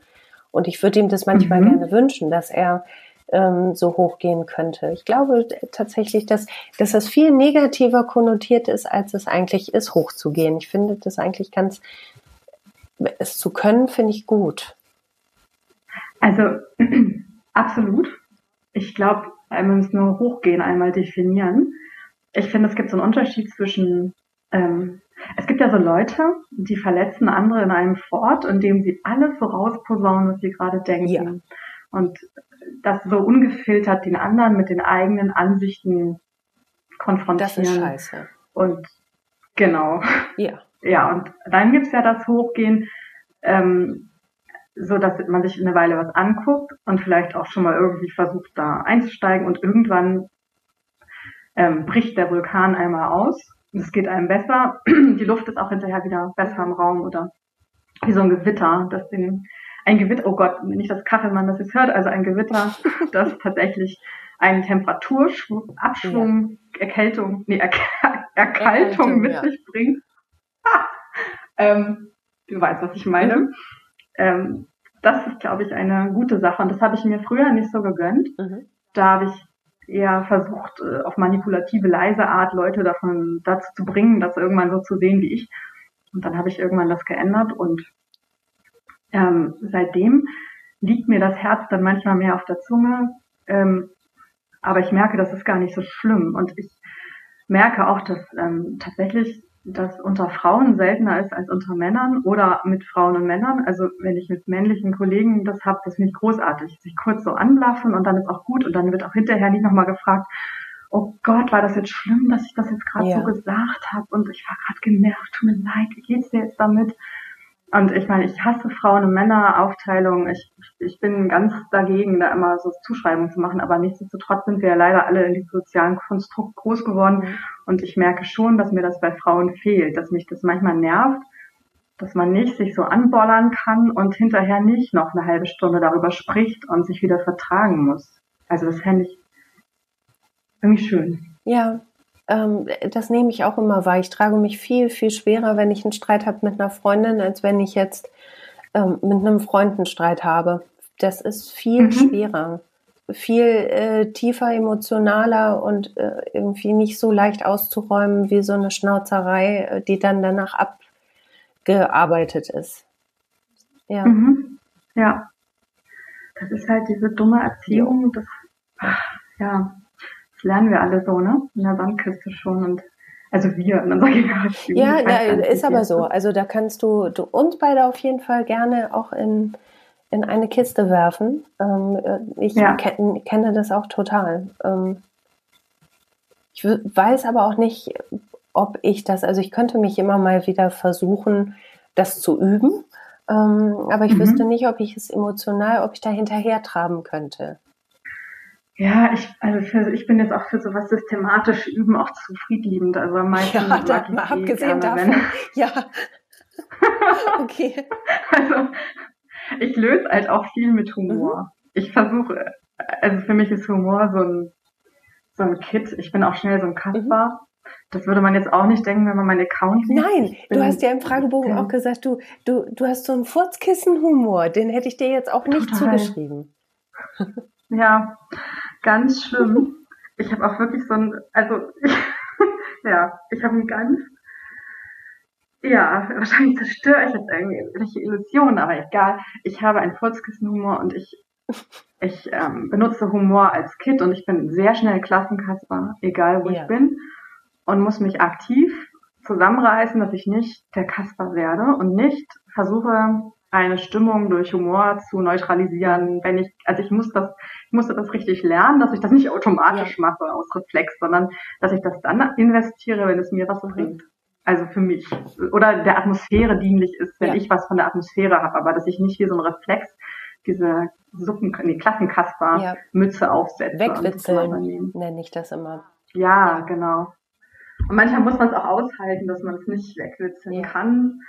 Und ich würde ihm das manchmal mhm. gerne wünschen, dass er ähm, so hochgehen könnte. Ich glaube tatsächlich, dass, dass das viel negativer konnotiert ist, als es eigentlich ist, hochzugehen. Ich finde das eigentlich ganz es zu können, finde ich gut.
Also [CLEARS THROAT] absolut. Ich glaube, wir müssen nur hochgehen, einmal definieren. Ich finde, es gibt so einen Unterschied zwischen, ähm, es gibt ja so Leute, die verletzen andere in einem Fort, indem sie alles so rausposaunen, was sie gerade denken. Ja. Und das so ungefiltert den anderen mit den eigenen Ansichten konfrontieren.
Das ist scheiße.
Und genau.
Ja
ja, und dann gibt's ja das Hochgehen, ähm, so dass man sich eine Weile was anguckt und vielleicht auch schon mal irgendwie versucht, da einzusteigen und irgendwann ähm, bricht der Vulkan einmal aus. Es geht einem besser. [CLEARS THROAT] Die Luft ist auch hinterher wieder besser im Raum oder wie so ein Gewitter, das den, ein Gewitter, oh Gott, nicht das Kachelmann das jetzt hört, also ein Gewitter, [LAUGHS] das tatsächlich einen Temperaturabschwung, ja. Erkältung, nee, Erk [LAUGHS] Erkaltung, Erkaltung mit ja. sich bringt. ähm, du weißt, was ich meine. Mhm. Ähm, das ist, glaube ich, eine gute Sache. Und das habe ich mir früher nicht so gegönnt. Mhm. Da habe ich eher versucht, äh, auf manipulative, leise Art Leute davon dazu zu bringen, das irgendwann so zu sehen wie ich. Und dann habe ich irgendwann das geändert und ähm, seitdem liegt mir das Herz dann manchmal mehr auf der Zunge. Ähm, aber ich merke, das ist gar nicht so schlimm. Und ich merke auch, dass ähm, tatsächlich das unter Frauen seltener ist als unter Männern oder mit Frauen und Männern. Also wenn ich mit männlichen Kollegen das habe, das finde ich großartig. Sich kurz so anblaffen und dann ist auch gut und dann wird auch hinterher nicht nochmal gefragt, oh Gott, war das jetzt schlimm, dass ich das jetzt gerade ja. so gesagt habe und ich war gerade genervt, tut mir leid, wie geht's dir jetzt damit? Und ich meine, ich hasse Frauen- und Männeraufteilung. Ich, ich bin ganz dagegen, da immer so Zuschreibungen zu machen. Aber nichtsdestotrotz sind wir ja leider alle in diesem sozialen Konstrukt groß geworden. Und ich merke schon, dass mir das bei Frauen fehlt, dass mich das manchmal nervt, dass man nicht sich so anbollern kann und hinterher nicht noch eine halbe Stunde darüber spricht und sich wieder vertragen muss. Also das fände ich irgendwie schön.
Ja, ähm, das nehme ich auch immer wahr. Ich trage mich viel, viel schwerer, wenn ich einen Streit habe mit einer Freundin, als wenn ich jetzt ähm, mit einem Freund einen Streit habe. Das ist viel mhm. schwerer, viel äh, tiefer, emotionaler und äh, irgendwie nicht so leicht auszuräumen wie so eine Schnauzerei, äh, die dann danach abgearbeitet ist.
Ja. Mhm. Ja. Das ist halt diese dumme Erziehung. Das, ja, lernen wir alle so, ne? In der Sandkiste schon und also wir in unserer [LAUGHS] Generation.
Ja, na, ist aber so. Also da kannst du, du uns beide auf jeden Fall gerne auch in, in eine Kiste werfen. Ähm, äh, ich ja. kenn, kenne das auch total. Ähm, ich weiß aber auch nicht, ob ich das, also ich könnte mich immer mal wieder versuchen, das zu üben. Ähm, aber ich mhm. wüsste nicht, ob ich es emotional, ob ich da hinterher traben könnte.
Ja, ich, also für, ich bin jetzt auch für sowas systematisch üben auch zu friedliebend. Also am meisten ja, mag ich
mal abgesehen gerne, davon. [LAUGHS] Ja. [LAUGHS] okay.
Also ich löse halt auch viel mit Humor. Mhm. Ich versuche, also für mich ist Humor so ein, so ein Kit. Ich bin auch schnell so ein Kasper. Mhm. Das würde man jetzt auch nicht denken, wenn man meinen Account
sieht. Nein, du hast ja im Fragebogen ja. auch gesagt, du, du, du hast so einen Furzkissen-Humor. Den hätte ich dir jetzt auch nicht Total. zugeschrieben.
Ja, ganz schlimm. Ich habe auch wirklich so ein, also [LAUGHS] ja, ich habe ein ganz, ja, wahrscheinlich zerstöre ich jetzt irgendwelche Illusionen, aber egal. Ich habe einen Furzkissenhumor und ich, ich ähm, benutze Humor als Kid und ich bin sehr schnell Klassenkasper, egal wo ja. ich bin, und muss mich aktiv zusammenreißen, dass ich nicht der Kasper werde und nicht versuche, eine Stimmung durch Humor zu neutralisieren, wenn ich, also ich muss das, ich musste das richtig lernen, dass ich das nicht automatisch ja. mache aus Reflex, sondern dass ich das dann investiere, wenn es mir was bringt. Also für mich. Oder der Atmosphäre dienlich ist, wenn ja. ich was von der Atmosphäre habe, aber dass ich nicht wie so ein Reflex diese Suppen, nee, Klassenkasper-Mütze ja. aufsetze.
Wegwitzeln nenne ich das immer.
Ja, genau. Und manchmal muss man es auch aushalten, dass man es nicht wegwitzeln kann.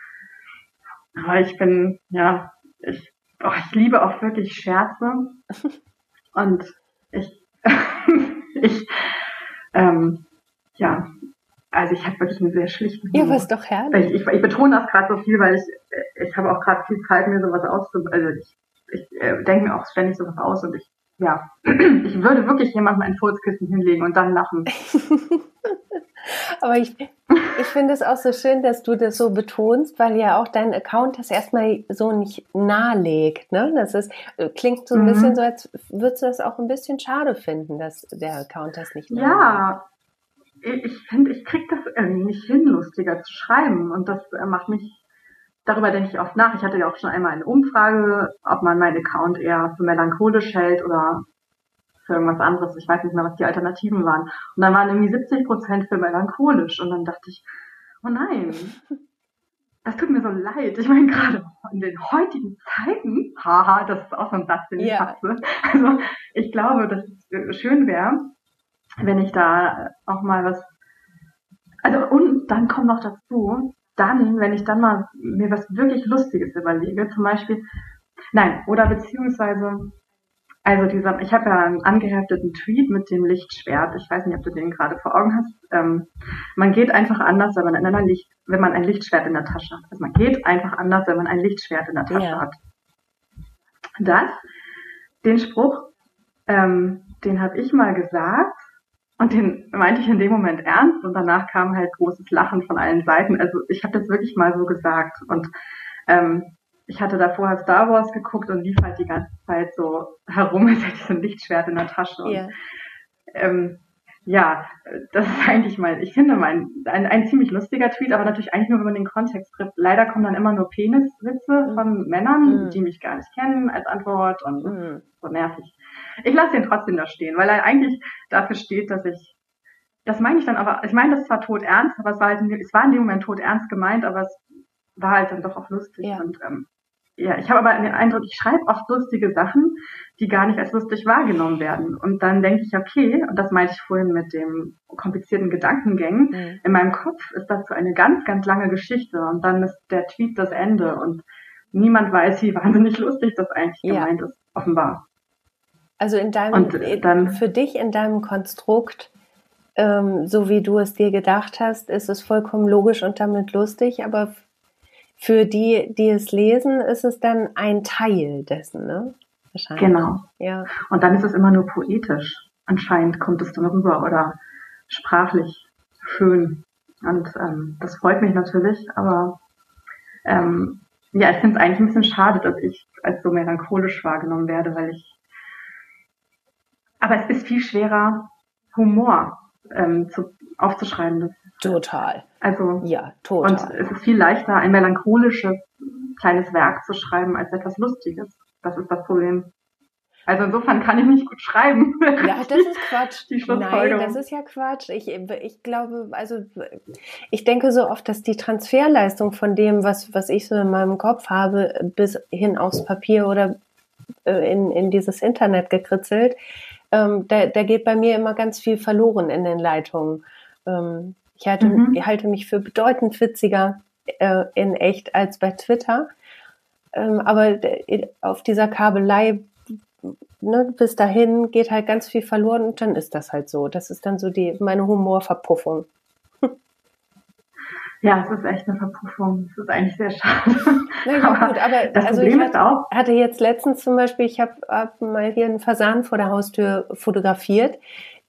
Aber ich bin, ja, ich, oh, ich liebe auch wirklich Scherze. [LAUGHS] Und ich, [LAUGHS] ich, ähm, ja, also ich habe wirklich einen sehr schlichten
Humor. Ja, was doch herrlich.
Ich, ich, ich betone das gerade so viel, weil ich, ich habe auch gerade viel Zeit, mir sowas auszu... Also ich, ich äh, denke mir auch ständig sowas aus und ich, ja, [CLEARS THROAT] ich würde wirklich jemandem ein Furzkissen hinlegen und dann lachen. [LAUGHS]
Aber ich, ich finde es auch so schön, dass du das so betonst, weil ja auch dein Account das erstmal so nicht nahelegt. Ne? Das ist, klingt so ein mhm. bisschen so, als würdest du das auch ein bisschen schade finden, dass der Account das nicht
nahelegt. Ja, ich finde, ich kriege das irgendwie nicht hin, lustiger zu schreiben. Und das äh, macht mich, darüber denke ich oft nach. Ich hatte ja auch schon einmal eine Umfrage, ob man meinen Account eher für melancholisch hält oder für irgendwas anderes. Ich weiß nicht mehr, was die Alternativen waren. Und dann waren irgendwie 70 Prozent für melancholisch. Und dann dachte ich, oh nein, das tut mir so leid. Ich meine, gerade in den heutigen Zeiten, haha, das ist auch so ein Satz, den ich yeah. hasse. Also ich glaube, dass es schön wäre, wenn ich da auch mal was, also und dann kommt noch dazu, dann, wenn ich dann mal mir was wirklich Lustiges überlege, zum Beispiel, nein, oder beziehungsweise also dieser, ich habe ja einen angehefteten Tweet mit dem Lichtschwert. Ich weiß nicht, ob du den gerade vor Augen hast. Ähm, man geht einfach anders, wenn man in einer Licht, wenn man ein Lichtschwert in der Tasche hat. Also man geht einfach anders, wenn man ein Lichtschwert in der Tasche ja. hat. Das, den Spruch, ähm, den habe ich mal gesagt und den meinte ich in dem Moment ernst und danach kam halt großes Lachen von allen Seiten. Also ich habe das wirklich mal so gesagt und ähm, ich hatte da vorher Star Wars geguckt und lief halt die ganze Zeit so herum, [LAUGHS] als hätte ich so ein Lichtschwert in der Tasche. Und, yeah. ähm, ja, das ist eigentlich mal, ich finde mein, ein, ein ziemlich lustiger Tweet, aber natürlich eigentlich nur, wenn man den Kontext trifft. Leider kommen dann immer nur Peniswitze mhm. von Männern, mhm. die mich gar nicht kennen, als Antwort und mhm. so nervig. Ich lasse ihn trotzdem da stehen, weil er eigentlich dafür steht, dass ich, das meine ich dann aber, ich meine das zwar tot ernst, aber es war halt, es war in dem Moment tot ernst gemeint, aber es war halt dann doch auch lustig. Ja. Und ähm, ja, ich habe aber den Eindruck, ich schreibe oft lustige Sachen, die gar nicht als lustig wahrgenommen werden. Und dann denke ich, okay, und das meinte ich vorhin mit dem komplizierten Gedankengängen, mhm. in meinem Kopf ist dazu eine ganz, ganz lange Geschichte und dann ist der Tweet das Ende und niemand weiß, wie [LAUGHS] wahnsinnig lustig das eigentlich ja. gemeint ist, offenbar.
Also in deinem, und dann, für dich in deinem Konstrukt, ähm, so wie du es dir gedacht hast, ist es vollkommen logisch und damit lustig, aber für die, die es lesen, ist es dann ein Teil dessen, ne?
Wahrscheinlich. Genau. Ja. Und dann ist es immer nur poetisch. Anscheinend kommt es dann rüber oder sprachlich schön. Und ähm, das freut mich natürlich, aber ähm, ja, ich finde es eigentlich ein bisschen schade, dass ich als so melancholisch wahrgenommen werde, weil ich. Aber es ist viel schwerer, Humor ähm, zu, aufzuschreiben. Das
Total.
Also, ja, total. Und es ist viel leichter, ein melancholisches kleines Werk zu schreiben, als etwas Lustiges. Das ist das Problem. Also insofern kann ich nicht gut schreiben.
Ja, [LAUGHS] das ist Quatsch. Die Nein, das ist ja Quatsch. Ich, ich glaube, also ich denke so oft, dass die Transferleistung von dem, was, was ich so in meinem Kopf habe, bis hin aufs Papier oder äh, in, in dieses Internet gekritzelt, ähm, da, da geht bei mir immer ganz viel verloren in den Leitungen. Ähm, ich halte, mhm. ich halte mich für bedeutend witziger äh, in echt als bei Twitter. Ähm, aber auf dieser Kabelei ne, bis dahin geht halt ganz viel verloren und dann ist das halt so. Das ist dann so die meine Humorverpuffung. [LAUGHS]
Ja, es ist echt eine Verpuffung. Es ist eigentlich sehr schade.
Na ja, aber gut, aber das also Problem ich hatte, auch, hatte jetzt letztens zum Beispiel, ich habe hab mal hier einen Fasan vor der Haustür fotografiert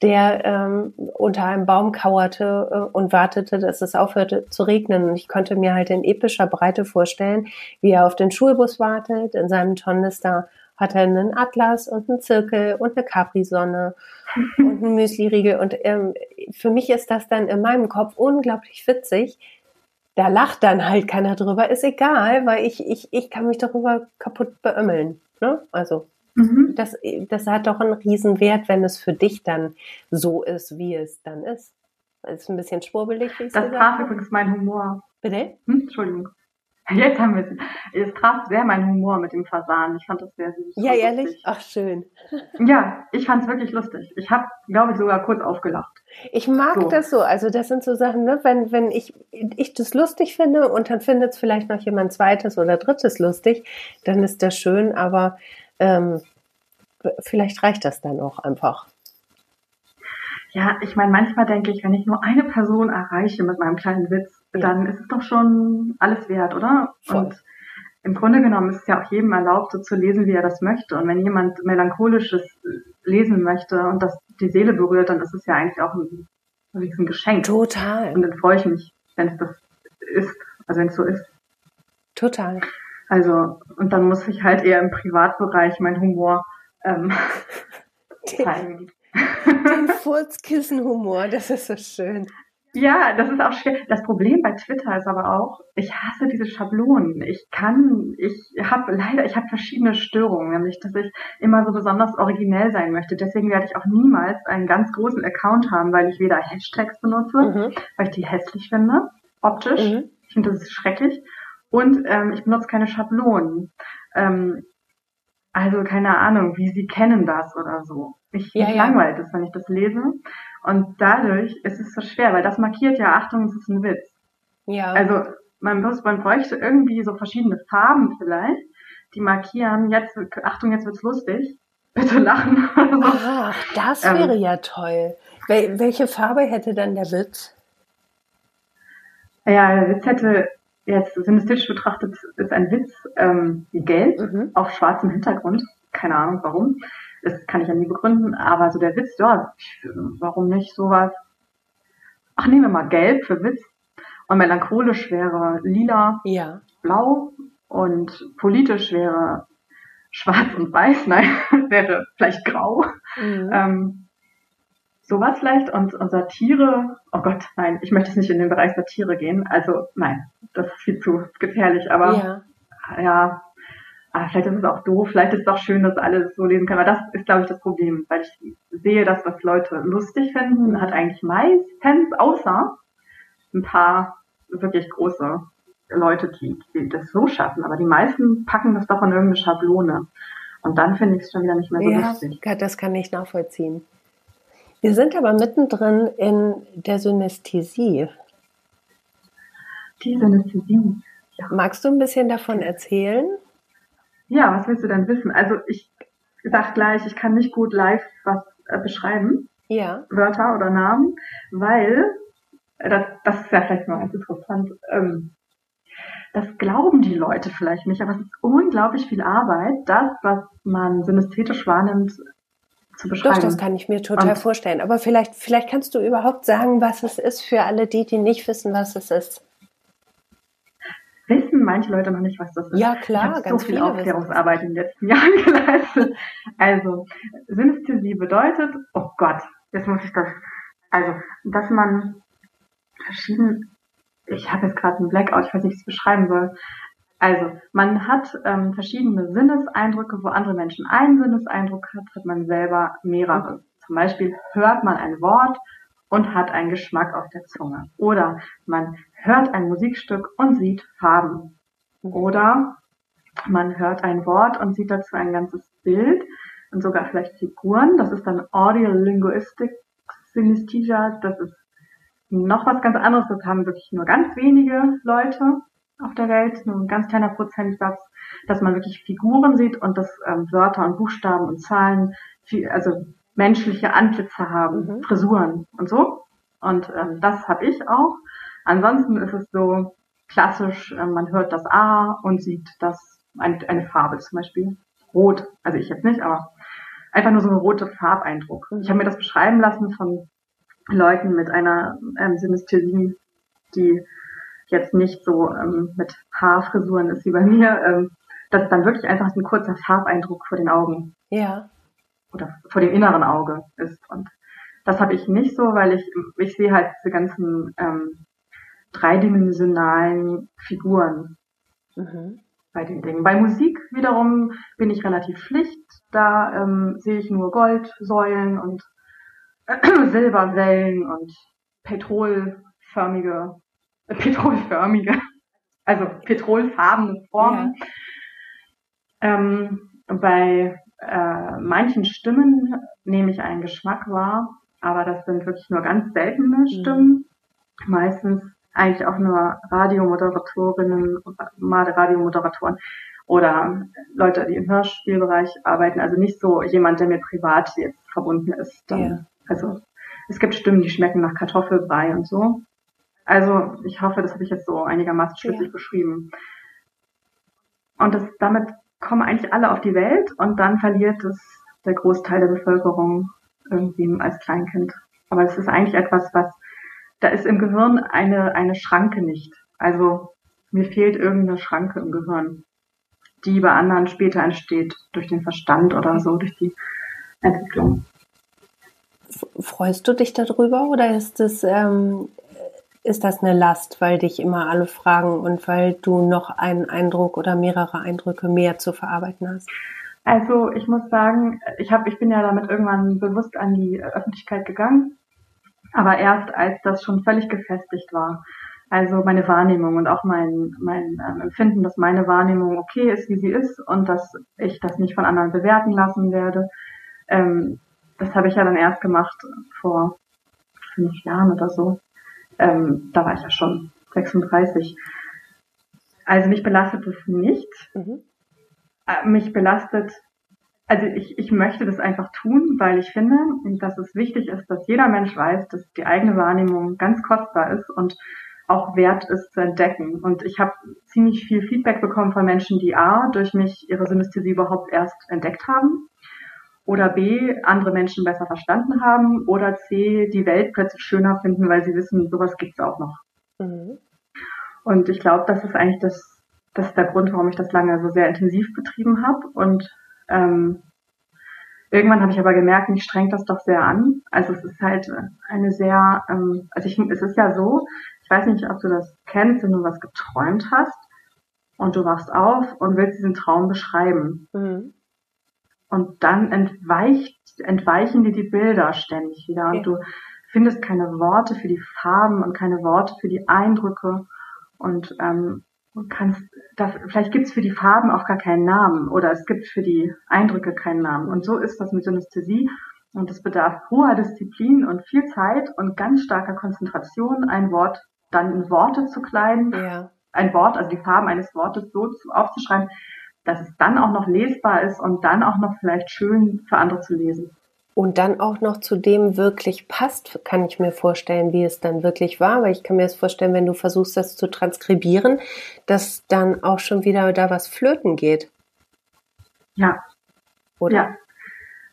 der ähm, unter einem Baum kauerte äh, und wartete, dass es aufhörte zu regnen. Und ich konnte mir halt in epischer Breite vorstellen, wie er auf den Schulbus wartet. In seinem Tornister hat er einen Atlas und einen Zirkel und eine Capri-Sonne und einen Müsli-Riegel. Und ähm, für mich ist das dann in meinem Kopf unglaublich witzig. Da lacht dann halt keiner drüber, ist egal, weil ich, ich, ich kann mich darüber kaputt beömmeln. Ne? Also Mhm. Das, das hat doch einen Riesenwert, wenn es für dich dann so ist, wie es dann ist. Das ist ein bisschen schwurbelig,
wie ich Das übrigens mein Humor.
Bitte?
Hm? Entschuldigung. Jetzt haben wir es. Es traf sehr mein Humor mit dem Fasan. Ich fand das sehr süß.
Ja, ehrlich? Lustig. Ach, schön.
Ja, ich fand es wirklich lustig. Ich habe, glaube ich, sogar kurz aufgelacht.
Ich mag so. das so. Also das sind so Sachen, ne? wenn, wenn ich, ich das lustig finde und dann findet es vielleicht noch jemand zweites oder drittes lustig, dann ist das schön. Aber ähm, vielleicht reicht das dann auch einfach.
Ja, ich meine, manchmal denke ich, wenn ich nur eine Person erreiche mit meinem kleinen Witz. Dann ist es doch schon alles wert, oder? Voll. Und im Grunde genommen ist es ja auch jedem erlaubt, so zu lesen, wie er das möchte. Und wenn jemand melancholisches lesen möchte und das die Seele berührt, dann ist es ja eigentlich auch ein, ein Geschenk.
Total.
Und dann freue ich mich, wenn es das ist, also wenn es so ist.
Total.
Also, und dann muss ich halt eher im Privatbereich mein Humor ähm, [LAUGHS] zeigen.
Den Furzkissenhumor, das ist so schön.
Ja, das ist auch schwer. Das Problem bei Twitter ist aber auch, ich hasse diese Schablonen. Ich kann, ich habe leider, ich habe verschiedene Störungen, nämlich, dass ich immer so besonders originell sein möchte. Deswegen werde ich auch niemals einen ganz großen Account haben, weil ich weder Hashtags benutze, mhm. weil ich die hässlich finde, optisch. Mhm. Ich finde das ist schrecklich. Und ähm, ich benutze keine Schablonen. Ähm, also keine Ahnung, wie sie kennen das oder so. Ich, ja, mich ja. langweilt es, wenn ich das lese. Und dadurch ist es so schwer, weil das markiert ja, Achtung, es ist ein Witz. Ja. Also man, muss, man bräuchte irgendwie so verschiedene Farben vielleicht, die markieren, jetzt, Achtung, jetzt wird's lustig. [LAUGHS] Bitte lachen.
Ach, das wäre ähm, ja toll. Wel welche Farbe hätte dann der Witz?
Ja, der Witz hätte jetzt synästhetisch betrachtet ist ein Witz ähm, gelb mhm. auf schwarzem Hintergrund. Keine Ahnung warum. Das kann ich ja nie begründen. Aber so der Witz, ja, warum nicht sowas? Ach, nehmen wir mal gelb für Witz. Und melancholisch wäre lila, ja. blau. Und politisch wäre schwarz und weiß. [LAUGHS] Nein, wäre vielleicht grau. Mhm. Ähm, sowas vielleicht und, und Satire, oh Gott, nein, ich möchte es nicht in den Bereich Satire gehen. Also nein, das ist viel zu gefährlich, aber ja, ja aber vielleicht ist es auch doof, vielleicht ist es auch schön, dass alle so lesen können. Aber das ist, glaube ich, das Problem, weil ich sehe, dass was Leute lustig finden, hat eigentlich meistens, außer ein paar wirklich große Leute, die, die das so schaffen, aber die meisten packen das doch in irgendeine Schablone. Und dann finde ich es schon wieder nicht mehr so
ja,
lustig.
das kann ich nachvollziehen. Wir sind aber mittendrin in der Synästhesie.
Die Synästhesie.
Ja. Magst du ein bisschen davon erzählen?
Ja, was willst du denn wissen? Also ich sag gleich, ich kann nicht gut live was äh, beschreiben.
Ja.
Wörter oder Namen, weil äh, das, das ist ja vielleicht mal ganz interessant. Ähm, das glauben die Leute vielleicht nicht, aber es ist unglaublich viel Arbeit, das, was man synästhetisch wahrnimmt, zu beschreiben.
Doch, das kann ich mir total Und vorstellen. Aber vielleicht, vielleicht kannst du überhaupt sagen, was es ist für alle die, die nicht wissen, was es ist.
Wissen manche Leute noch nicht, was das ist?
Ja, klar,
ich
ganz
so viel Aufklärungsarbeit in den letzten [LAUGHS] Jahren geleistet. Also, Synästhesie bedeutet, oh Gott, jetzt muss ich das, also, dass man verschieden, ich habe jetzt gerade einen Blackout, ich weiß nicht, wie ich es beschreiben soll. Also, man hat ähm, verschiedene Sinneseindrücke, wo andere Menschen einen Sinneseindruck hat, hat man selber mehrere. Zum Beispiel hört man ein Wort und hat einen Geschmack auf der Zunge. Oder man hört ein Musikstück und sieht Farben. Oder man hört ein Wort und sieht dazu ein ganzes Bild und sogar vielleicht Figuren. Das ist dann Audio Linguistic Synesthesia. Das ist noch was ganz anderes. Das haben wirklich nur ganz wenige Leute auf der Welt, nur ein ganz kleiner Prozentsatz, dass man wirklich Figuren sieht und dass ähm, Wörter und Buchstaben und Zahlen, viel, also menschliche Antlitze haben, mhm. Frisuren und so. Und ähm, das habe ich auch. Ansonsten ist es so klassisch, äh, man hört das A und sieht das eine, eine Farbe zum Beispiel. Rot, also ich jetzt nicht, aber einfach nur so ein roter Farbeindruck. Ich habe mir das beschreiben lassen von Leuten mit einer ähm, Synästhesie, die jetzt nicht so ähm, mit Haarfrisuren ist wie bei mir, ähm, dass dann wirklich einfach ein kurzer Farbeindruck vor den Augen
ja.
Oder vor dem inneren Auge ist. Und das habe ich nicht so, weil ich, ich sehe halt diese ganzen ähm, dreidimensionalen Figuren mhm. bei den Dingen. Bei Musik wiederum bin ich relativ schlicht. Da ähm, sehe ich nur Goldsäulen und [CLEARS THROAT] Silberwellen und petrolförmige, äh, [LAUGHS] petrolförmige, also petrolfarbene Formen. Ja. Ähm, bei äh, manchen Stimmen nehme ich einen Geschmack wahr, aber das sind wirklich nur ganz seltene mhm. Stimmen. Mhm. Meistens eigentlich auch nur Radiomoderatorinnen, Radiomoderatoren oder Leute, die im Hörspielbereich arbeiten. Also nicht so jemand, der mir privat jetzt verbunden ist. Ja. Also es gibt Stimmen, die schmecken nach Kartoffelbrei und so. Also ich hoffe, das habe ich jetzt so einigermaßen schlüssig ja. beschrieben. Und das, damit kommen eigentlich alle auf die Welt und dann verliert es der Großteil der Bevölkerung irgendwie als Kleinkind. Aber es ist eigentlich etwas, was, da ist im Gehirn eine, eine Schranke nicht. Also mir fehlt irgendeine Schranke im Gehirn, die bei anderen später entsteht durch den Verstand oder so, durch die Entwicklung.
Freust du dich darüber oder ist das, ähm, ist das eine Last, weil dich immer alle fragen und weil du noch einen Eindruck oder mehrere Eindrücke mehr zu verarbeiten hast?
Also ich muss sagen, ich habe, ich bin ja damit irgendwann bewusst an die Öffentlichkeit gegangen, aber erst als das schon völlig gefestigt war. Also meine Wahrnehmung und auch mein, mein ähm, Empfinden, dass meine Wahrnehmung okay ist, wie sie ist und dass ich das nicht von anderen bewerten lassen werde. Ähm, das habe ich ja dann erst gemacht vor fünf Jahren oder so. Ähm, da war ich ja schon 36. Also mich belastet es nicht. Mhm. Äh, mich belastet, also ich, ich möchte das einfach tun, weil ich finde, dass es wichtig ist, dass jeder Mensch weiß, dass die eigene Wahrnehmung ganz kostbar ist und auch wert ist zu entdecken. Und ich habe ziemlich viel Feedback bekommen von Menschen, die A, durch mich ihre Synästhesie überhaupt erst entdeckt haben oder B, andere Menschen besser verstanden haben oder C, die Welt plötzlich schöner finden, weil sie wissen, sowas gibt's auch noch. Mhm. Und ich glaube, das ist eigentlich das das ist der Grund, warum ich das lange so sehr intensiv betrieben habe. Und ähm, irgendwann habe ich aber gemerkt, mich strengt das doch sehr an. Also es ist halt eine sehr, ähm, also ich, es ist ja so, ich weiß nicht, ob du das kennst, wenn du was geträumt hast und du wachst auf und willst diesen Traum beschreiben. Mhm. Und dann entweicht, entweichen dir die Bilder ständig wieder und du findest keine Worte für die Farben und keine Worte für die Eindrücke. Und ähm, kannst, das, vielleicht gibt es für die Farben auch gar keinen Namen oder es gibt für die Eindrücke keinen Namen. Und so ist das mit Synästhesie. Und es bedarf hoher Disziplin und viel Zeit und ganz starker Konzentration, ein Wort dann in Worte zu kleiden. Ja. Ein Wort, also die Farben eines Wortes so aufzuschreiben, dass es dann auch noch lesbar ist und dann auch noch vielleicht schön für andere zu lesen
und dann auch noch zu dem wirklich passt, kann ich mir vorstellen, wie es dann wirklich war, weil ich kann mir das vorstellen, wenn du versuchst, das zu transkribieren, dass dann auch schon wieder da was flöten geht.
Ja. Oder? Ja.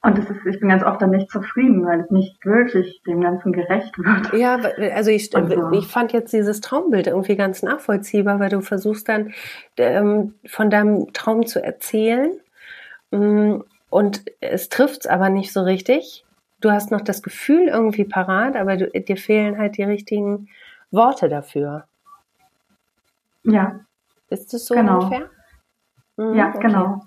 Und das ist, ich bin ganz oft dann nicht zufrieden, weil es nicht wirklich dem Ganzen gerecht wird.
Ja, also ich, also. ich fand jetzt dieses Traumbild irgendwie ganz nachvollziehbar, weil du versuchst dann ähm, von deinem Traum zu erzählen mm, und es trifft's aber nicht so richtig. Du hast noch das Gefühl irgendwie parat, aber du, dir fehlen halt die richtigen Worte dafür.
Ja.
Ist es so genau. ungefähr?
Mhm, ja, okay. genau.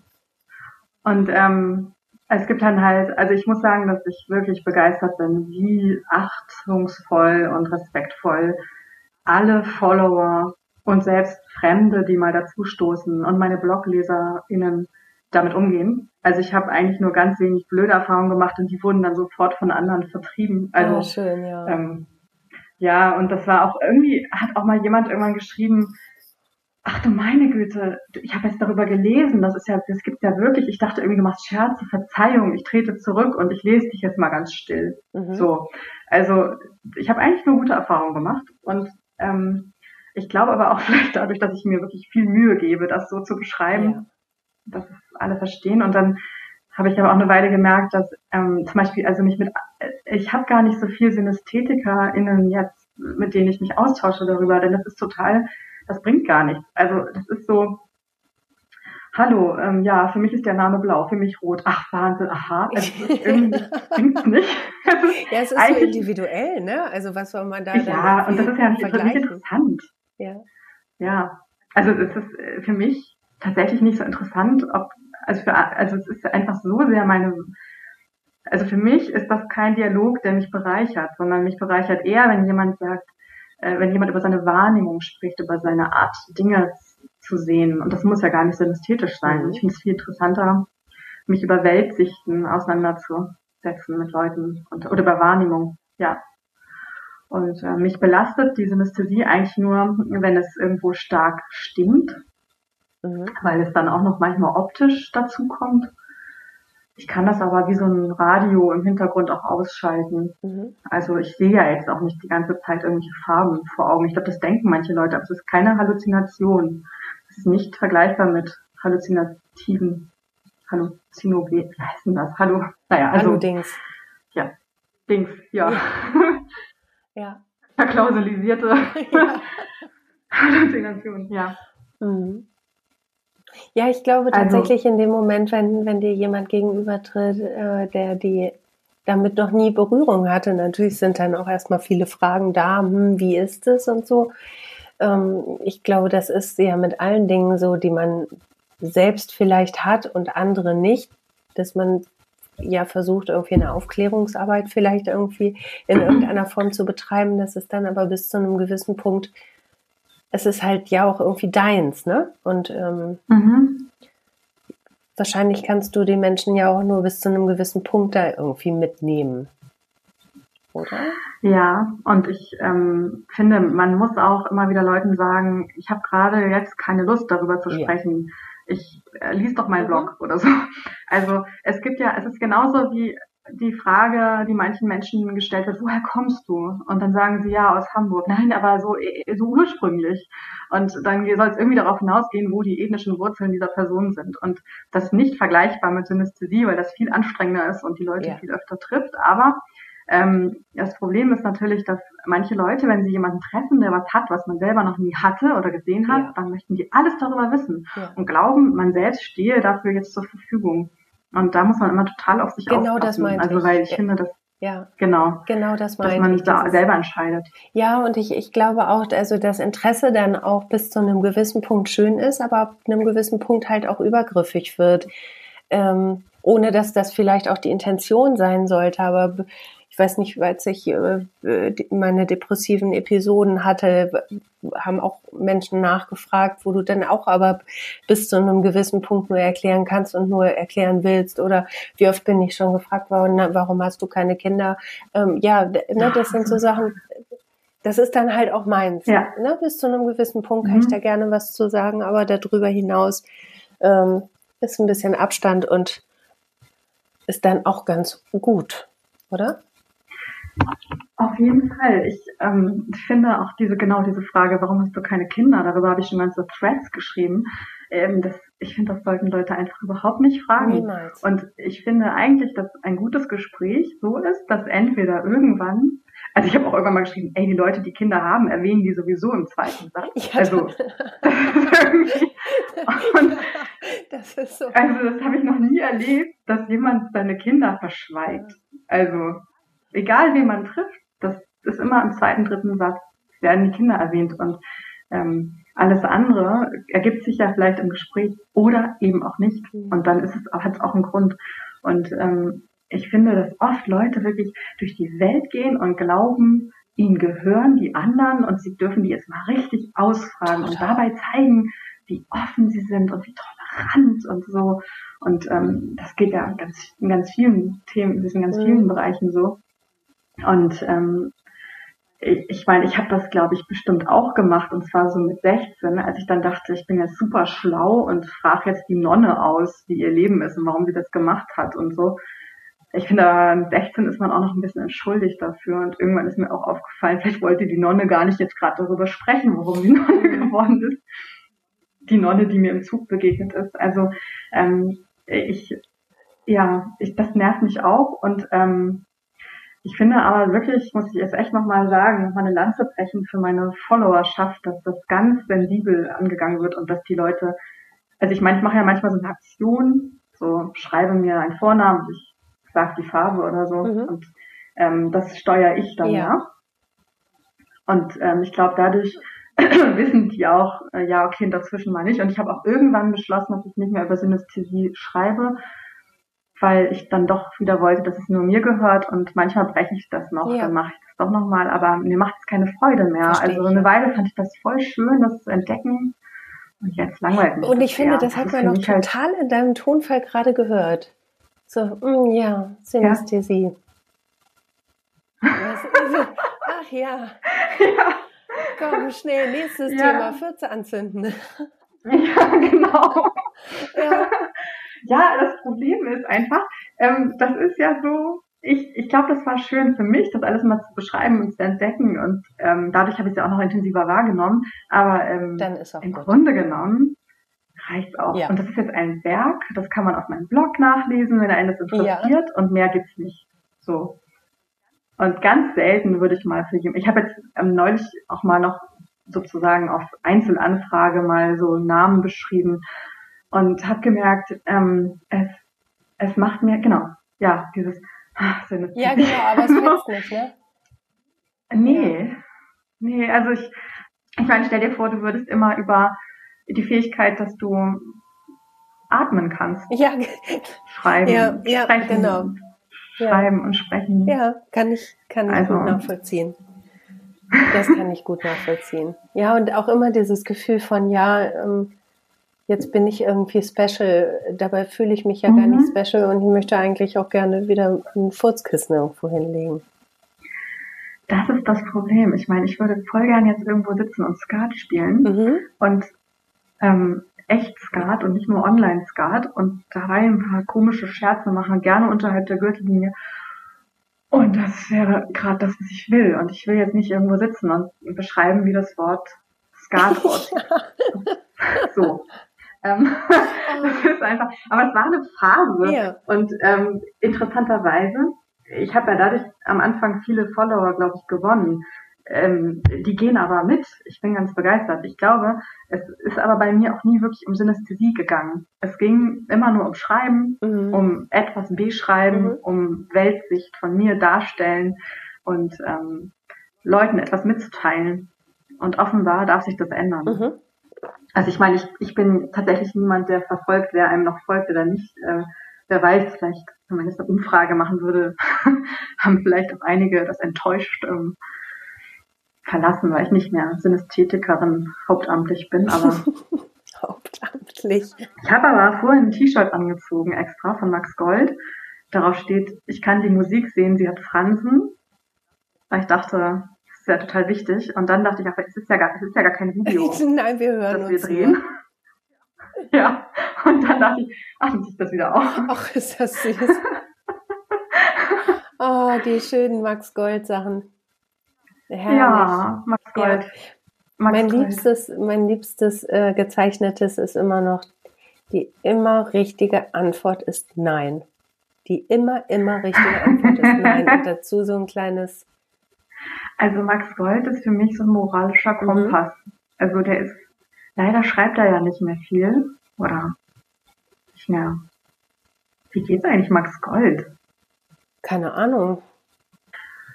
Und ähm, es gibt dann halt, also ich muss sagen, dass ich wirklich begeistert bin, wie achtungsvoll und respektvoll alle Follower und selbst Fremde, die mal dazustoßen und meine BlogleserInnen damit umgehen. Also ich habe eigentlich nur ganz wenig blöde Erfahrungen gemacht und die wurden dann sofort von anderen vertrieben. Also
oh, schön, ja.
Ähm, ja, und das war auch irgendwie, hat auch mal jemand irgendwann geschrieben, ach du meine Güte, ich habe jetzt darüber gelesen, das ist ja, das gibt's ja wirklich. Ich dachte irgendwie, du machst Scherze, Verzeihung, ich trete zurück und ich lese dich jetzt mal ganz still. Mhm. So, also ich habe eigentlich nur gute Erfahrungen gemacht und ähm, ich glaube aber auch [LAUGHS] vielleicht dadurch, dass ich mir wirklich viel Mühe gebe, das so zu beschreiben, ja dass es alle verstehen. Und dann habe ich aber auch eine Weile gemerkt, dass ähm, zum Beispiel, also mich mit, ich habe gar nicht so viel SynästhetikerInnen jetzt, mit denen ich mich austausche darüber, denn das ist total, das bringt gar nichts. Also das ist so, hallo, ähm, ja, für mich ist der Name blau, für mich rot. Ach, Wahnsinn, aha. Also, [LAUGHS] irgendwie bringt's nicht. [LAUGHS]
Also, ja, es ist so individuell, ne? Also was soll man da
Ja, und das ist ja nicht, für mich interessant. Ja. Ja. Also es ist äh, für mich tatsächlich nicht so interessant, ob, also für, also es ist einfach so sehr meine, also für mich ist das kein Dialog, der mich bereichert, sondern mich bereichert eher, wenn jemand sagt, äh, wenn jemand über seine Wahrnehmung spricht, über seine Art, Dinge zu sehen. Und das muss ja gar nicht synästhetisch sein. Mhm. Ich finde es viel interessanter, mich über Weltsichten auseinanderzusetzen mit Leuten und, oder über Wahrnehmung, ja. Und äh, mich belastet die Synästhesie eigentlich nur, wenn es irgendwo stark stimmt mhm. weil es dann auch noch manchmal optisch dazu kommt. Ich kann das aber wie so ein Radio im Hintergrund auch ausschalten. Mhm. Also ich sehe ja jetzt auch nicht die ganze Zeit irgendwelche Farben vor Augen. Ich glaube, das denken manche Leute, aber es ist keine Halluzination. Es ist nicht vergleichbar mit halluzinativen Halluzinogen. Wie heißt denn das? Hallo.
Naja, also. Hallo Dings.
Ja. Dings, ja. Ja. [LAUGHS]
ja.
Verklausulisierte [LAUGHS] ja. [LAUGHS] Halluzination, ja.
Mhm. Ja, ich glaube also tatsächlich also, in dem Moment, wenn, wenn dir jemand gegenübertritt, äh, der die damit noch nie Berührung hatte, natürlich sind dann auch erstmal viele Fragen da, hm, wie ist es und so. Ähm, ich glaube, das ist ja mit allen Dingen so, die man selbst vielleicht hat und andere nicht, dass man ja versucht, irgendwie eine Aufklärungsarbeit vielleicht irgendwie in irgendeiner Form zu betreiben, dass es dann aber bis zu einem gewissen Punkt es ist halt ja auch irgendwie deins, ne? Und ähm, mhm. wahrscheinlich kannst du die Menschen ja auch nur bis zu einem gewissen Punkt da irgendwie mitnehmen. Oder?
Ja, und ich ähm, finde, man muss auch immer wieder Leuten sagen, ich habe gerade jetzt keine Lust darüber zu sprechen. Ja. Ich äh, lies doch meinen mhm. Blog oder so. Also es gibt ja, es ist genauso wie die Frage, die manchen Menschen gestellt wird, woher kommst du? Und dann sagen sie ja aus Hamburg. [LAUGHS] Nein, aber so, so ursprünglich. Und dann soll es irgendwie darauf hinausgehen, wo die ethnischen Wurzeln dieser Person sind. Und das ist nicht vergleichbar mit Synästhesie, weil das viel anstrengender ist und die Leute ja. viel öfter trifft. Aber ähm, das Problem ist natürlich, dass manche Leute, wenn sie jemanden treffen, der was hat, was man selber noch nie hatte oder gesehen hat, ja. dann möchten die alles darüber wissen ja. und glauben, man selbst stehe dafür jetzt zur Verfügung. Und da muss man immer total auf sich
genau aufpassen. Genau das
meine Also weil ich ja. finde, dass
ja,
genau.
Genau das
meine Dass man ich, da selber entscheidet.
Ja, und ich, ich glaube auch, also das Interesse dann auch bis zu einem gewissen Punkt schön ist, aber ab einem gewissen Punkt halt auch übergriffig wird. Ähm, ohne dass das vielleicht auch die Intention sein sollte. Aber ich weiß nicht, als ich äh, meine depressiven Episoden hatte, haben auch Menschen nachgefragt, wo du dann auch aber bis zu einem gewissen Punkt nur erklären kannst und nur erklären willst. Oder wie oft bin ich schon gefragt worden, warum hast du keine Kinder? Ähm, ja, ne, das sind so [LAUGHS] Sachen, das ist dann halt auch meins. Ja. Ne? Bis zu einem gewissen Punkt kann mhm. ich da gerne was zu sagen, aber darüber hinaus ähm, ist ein bisschen Abstand und ist dann auch ganz gut, oder?
Auf jeden Fall. Ich ähm, finde auch diese genau diese Frage, warum hast du keine Kinder? Darüber habe ich schon ganze Threads geschrieben. Ähm, das, ich finde, das sollten Leute einfach überhaupt nicht fragen. Niemals. Und ich finde eigentlich, dass ein gutes Gespräch so ist, dass entweder irgendwann also ich habe auch irgendwann mal geschrieben, ey, die Leute, die Kinder haben, erwähnen die sowieso im zweiten Satz. Ja, also [LAUGHS] und, das ist so. Also das habe ich noch nie erlebt, dass jemand seine Kinder verschweigt. Also egal wen man trifft, das ist immer im zweiten, dritten Satz werden die Kinder erwähnt und ähm, alles andere ergibt sich ja vielleicht im Gespräch oder eben auch nicht. Mhm. Und dann ist es hat es auch einen Grund. Und ähm, ich finde, dass oft Leute wirklich durch die Welt gehen und glauben, ihnen gehören die anderen und sie dürfen die jetzt mal richtig ausfragen und dabei zeigen, wie offen sie sind und wie tolerant und so. Und ähm, das geht ja ganz, in ganz vielen Themen, in ganz vielen mhm. Bereichen so. Und ähm, ich, ich meine, ich habe das, glaube ich, bestimmt auch gemacht, und zwar so mit 16, als ich dann dachte, ich bin jetzt super schlau und frage jetzt die Nonne aus, wie ihr Leben ist und warum sie das gemacht hat und so ich finde, mit 16 ist man auch noch ein bisschen entschuldigt dafür. Und irgendwann ist mir auch aufgefallen, vielleicht wollte die Nonne gar nicht jetzt gerade darüber sprechen, warum sie [LAUGHS] Nonne geworden ist. Die Nonne, die mir im Zug begegnet ist. Also ähm, ich, ja, ich, das nervt mich auch. Und ähm, ich finde aber wirklich, muss ich jetzt echt nochmal sagen, nochmal eine Lanze brechen für meine Followerschaft, dass das ganz sensibel angegangen wird und dass die Leute, also ich meine, ich mache ja manchmal so eine Aktion, so schreibe mir einen Vornamen, ich sagt die Farbe oder so. Mhm. Und ähm, das steuere ich dann ja. Und ähm, ich glaube, dadurch [CLEARS THROAT] wissen die auch, äh, ja, okay, dazwischen mal nicht. Und ich habe auch irgendwann beschlossen, dass ich nicht mehr über Synästhesie schreibe, weil ich dann doch wieder wollte, dass es nur mir gehört. Und manchmal breche ich das noch, ja. dann mache ich das doch nochmal. Aber mir macht es keine Freude mehr. Verstehe also eine Weile fand ich das voll schön, das zu entdecken. Und jetzt langweilt mich.
Und ich finde, das, das hat man noch halt total halt in deinem Tonfall gerade gehört. So, mm, ja, Synästhesie. Ja? Ach ja. [LAUGHS] ja. Komm, schnell, nächstes ja. Thema, Fürze anzünden.
Ja, genau. ja. [LAUGHS] ja, das Problem ist einfach, ähm, das ist ja so, ich, ich glaube, das war schön für mich, das alles mal zu beschreiben und zu entdecken und ähm, dadurch habe ich es ja auch noch intensiver wahrgenommen. Aber ähm, im gut. Grunde genommen reicht auch. Ja. Und das ist jetzt ein Werk, das kann man auf meinem Blog nachlesen, wenn einen das interessiert ja. und mehr gibt's nicht. So. Und ganz selten würde ich mal für jemanden, ich habe jetzt ähm, neulich auch mal noch sozusagen auf Einzelanfrage mal so Namen beschrieben und habe gemerkt, ähm, es, es macht mir, genau, ja, dieses
ach, Ja, genau, aber es [LAUGHS] fetzt nicht, ne?
Nee, ja. nee, also ich, ich meine, stell dir vor, du würdest immer über die Fähigkeit, dass du atmen kannst.
Ja,
schreiben, ja, ja sprechen, genau. Schreiben ja. und sprechen.
Ja, kann ich, kann ich also, gut nachvollziehen. Das kann ich gut nachvollziehen. Ja, und auch immer dieses Gefühl von, ja, ähm, jetzt bin ich irgendwie special. Dabei fühle ich mich ja mhm. gar nicht mhm. special und ich möchte eigentlich auch gerne wieder ein Furzkissen irgendwo hinlegen.
Das ist das Problem. Ich meine, ich würde voll gern jetzt irgendwo sitzen und Skat spielen mhm. und ähm, echt Skat und nicht nur Online-Skat und dabei ein paar komische Scherze machen, gerne unterhalb der Gürtellinie. Und das wäre gerade das, was ich will. Und ich will jetzt nicht irgendwo sitzen und beschreiben, wie das Wort Skat [LAUGHS] aussieht. [LAUGHS] so. Ähm, [LAUGHS] das ist einfach, aber es war eine Phase. Ja. Und ähm, interessanterweise, ich habe ja dadurch am Anfang viele Follower, glaube ich, gewonnen ähm, die gehen aber mit. Ich bin ganz begeistert. Ich glaube, es ist aber bei mir auch nie wirklich um Synästhesie gegangen. Es ging immer nur um Schreiben, mhm. um etwas beschreiben, mhm. um Weltsicht von mir darstellen und ähm, Leuten etwas mitzuteilen. Und offenbar darf sich das ändern. Mhm. Also ich meine, ich, ich bin tatsächlich niemand, der verfolgt, wer einem noch folgt oder nicht. Äh, wer weiß, vielleicht, wenn man jetzt eine Umfrage machen würde, [LAUGHS] haben vielleicht auch einige das enttäuscht ähm, verlassen, weil ich nicht mehr Synästhetikerin hauptamtlich bin, aber [LAUGHS]
hauptamtlich.
Ich habe aber vorhin ein T-Shirt angezogen extra von Max Gold. Darauf steht, ich kann die Musik sehen, sie hat Fransen. Weil ich dachte, ist ja total wichtig. Und dann dachte ich, ach, es ist ja gar, es ist ja gar kein Video. [LAUGHS]
Nein, wir hören
das wir drehen. Nur. [LAUGHS] Ja, und dann dachte ich, ach, dann ich das wieder auf.
Ach, ist das süß. [LAUGHS] oh, die schönen Max Gold Sachen.
Herrlich. Ja, Max Gold. Ja.
Max mein Gold. liebstes, mein liebstes äh, gezeichnetes ist immer noch, die immer richtige Antwort ist nein. Die immer, immer richtige Antwort ist nein. Und dazu so ein kleines.
Also Max Gold ist für mich so ein moralischer mhm. Kompass. Mhm. Also der ist, leider schreibt er ja nicht mehr viel. Oder nicht mehr. Wie geht's eigentlich Max Gold?
Keine Ahnung.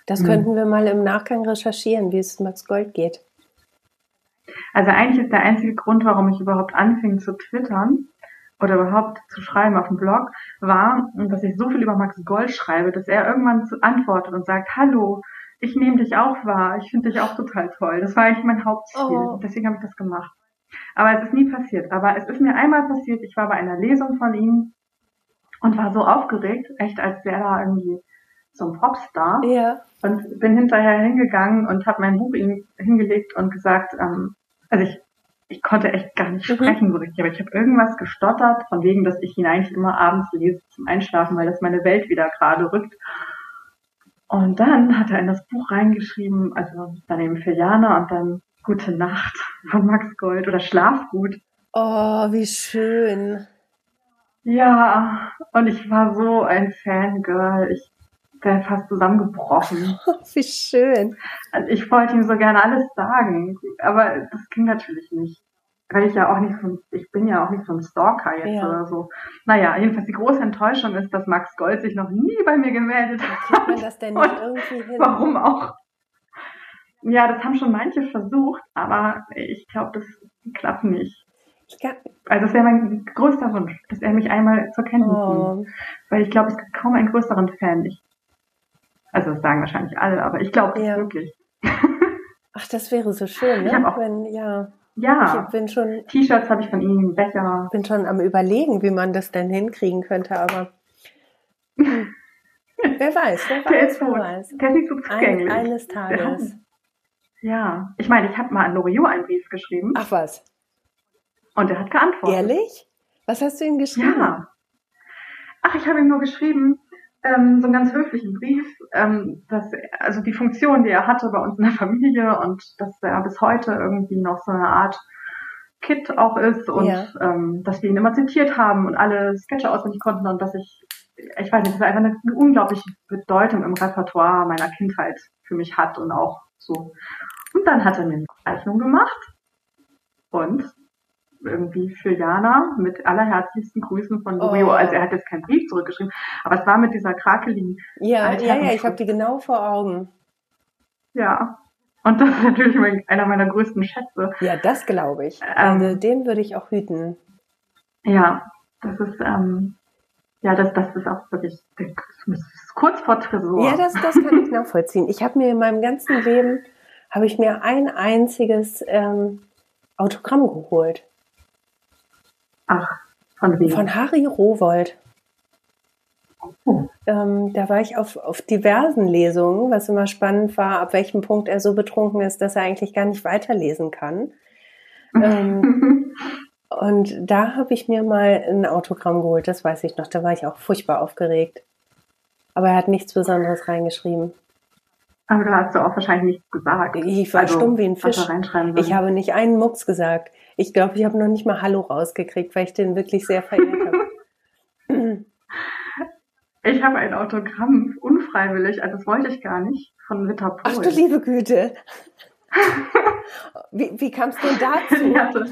Das hm. könnten wir mal im Nachgang recherchieren, wie es Max Gold geht.
Also eigentlich ist der einzige Grund, warum ich überhaupt anfing zu twittern oder überhaupt zu schreiben auf dem Blog, war, dass ich so viel über Max Gold schreibe, dass er irgendwann antwortet und sagt, hallo, ich nehme dich auch wahr, ich finde dich auch total toll. Das war eigentlich mein Hauptziel. Oh. Deswegen habe ich das gemacht. Aber es ist nie passiert. Aber es ist mir einmal passiert, ich war bei einer Lesung von ihm und war so aufgeregt, echt als wäre da irgendwie so ein Popstar.
Ja.
Und bin hinterher hingegangen und habe mein Buch ihm hingelegt und gesagt, ähm, also ich, ich konnte echt gar nicht mhm. sprechen so richtig, aber ich habe irgendwas gestottert, von wegen, dass ich ihn eigentlich immer abends lese zum Einschlafen, weil das meine Welt wieder gerade rückt. Und dann hat er in das Buch reingeschrieben, also dann eben für Jana und dann Gute Nacht von Max Gold oder Schlaf gut.
Oh, wie schön.
Ja, und ich war so ein Fangirl. Ich wäre fast zusammengebrochen. [LAUGHS]
wie schön.
Also ich wollte ihm so gerne alles sagen, aber das ging natürlich nicht. Weil ich ja auch nicht so, ich bin ja auch nicht so ein Stalker jetzt ja. oder so. Naja, jedenfalls die große Enttäuschung ist, dass Max Gold sich noch nie bei mir gemeldet hat.
Man das denn nicht irgendwie hin?
Warum auch? Ja, das haben schon manche versucht, aber ich glaube, das klappt nicht. Also das wäre mein größter Wunsch, dass er mich einmal zur Kenntnis oh. nimmt. Weil ich glaube, es gibt kaum einen größeren Fan. Ich, also das sagen wahrscheinlich alle, aber ich glaube ja. wirklich. [LAUGHS]
Ach, das wäre so schön, ne?
Ich auch,
Wenn, ja.
Ja. Ich bin schon. T-Shirts habe ich von ihm, Becher.
Bin schon am überlegen, wie man das denn hinkriegen könnte, aber. [LAUGHS] Wer weiß, wer weiß,
ist wer weiß. Der ist nicht so zugänglich.
Ein, eines Tages.
Ja, ich meine, ich habe mal an Loriot einen Brief geschrieben.
Ach was.
Und er hat geantwortet.
Ehrlich? Was hast du ihm geschrieben?
Ja. Ach, ich habe ihm nur geschrieben, ähm, so einen ganz höflichen Brief, ähm, dass also die Funktion, die er hatte bei uns in der Familie und dass er bis heute irgendwie noch so eine Art Kid auch ist und ja. ähm, dass wir ihn immer zitiert haben und alle Sketche auswendig konnten und dass ich, ich weiß nicht, das einfach eine unglaubliche Bedeutung im Repertoire meiner Kindheit für mich hat und auch so. Und dann hat er mir eine Zeichnung gemacht und irgendwie für Jana mit allerherzlichsten Grüßen von Lurio. Oh. Also er hat jetzt keinen Brief zurückgeschrieben, aber es war mit dieser krakeligen.
Ja, ja, ja, ich habe die genau vor Augen.
Ja. Und das ist natürlich mein, einer meiner größten Schätze.
Ja, das glaube ich. Ähm, also den würde ich auch hüten.
Ja, das ist, ähm, ja, das, das ist auch wirklich kurz vor Tresor.
Ja, das, das kann ich [LAUGHS] nachvollziehen. Ich habe mir in meinem ganzen Leben, habe ich mir ein einziges ähm, Autogramm geholt.
Ach, von wem?
Von Harry Rowold. Oh. Ähm, da war ich auf, auf diversen Lesungen, was immer spannend war, ab welchem Punkt er so betrunken ist, dass er eigentlich gar nicht weiterlesen kann. ähm, [LAUGHS] und da habe ich mir mal ein Autogramm geholt, das weiß ich noch. Da war ich auch furchtbar aufgeregt. Aber er hat nichts Besonderes reingeschrieben.
Aber da hast du auch wahrscheinlich nichts gesagt.
Ich war also, stumm wie ein Fisch. Ich habe nicht einen Mucks gesagt. Ich glaube, ich habe noch nicht mal Hallo rausgekriegt, weil ich den wirklich sehr verehrt habe. [LAUGHS] [LAUGHS]
Ich habe ein Autogramm unfreiwillig, also das wollte ich gar nicht, von Witter Pohl.
Ach du liebe Güte. [LAUGHS] wie, wie kam es denn dazu?
Die hatte,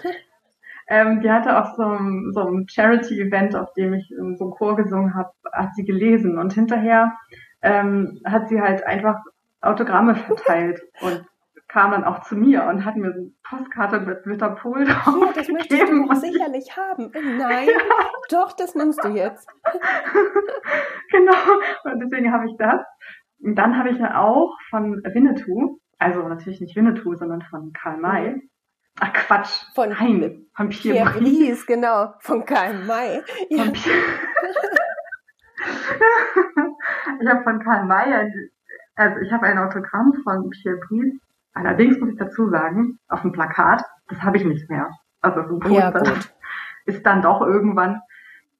ähm, die hatte auf so einem, so einem Charity-Event, auf dem ich so einen Chor gesungen habe, hat sie gelesen und hinterher ähm, hat sie halt einfach Autogramme verteilt und kam dann auch zu mir und hat mir so eine Postkarte mit Metapol drauf
Ja, das möchtest du sicherlich haben. [LAUGHS] Nein,
Ja.
doch, das nimmst du jetzt. [LAUGHS]
genau. Und deswegen habe ich das. Und dann habe ich ja auch von Winnetou, also natürlich nicht Winnetou, sondern von Karl May. Ach Quatsch.
Von
Nein, von Pierre,
Pierre
Brice.
Genau, von Karl May. Ja.
Von [LAUGHS] ich habe von Karl May, also ich habe ein Autogramm von Pierre Brice. Allerdings muss ich dazu sagen, auf dem Plakat, das habe ich nicht mehr. Also auf dem
Ja, gut. [LAUGHS]
ist dann doch irgendwann.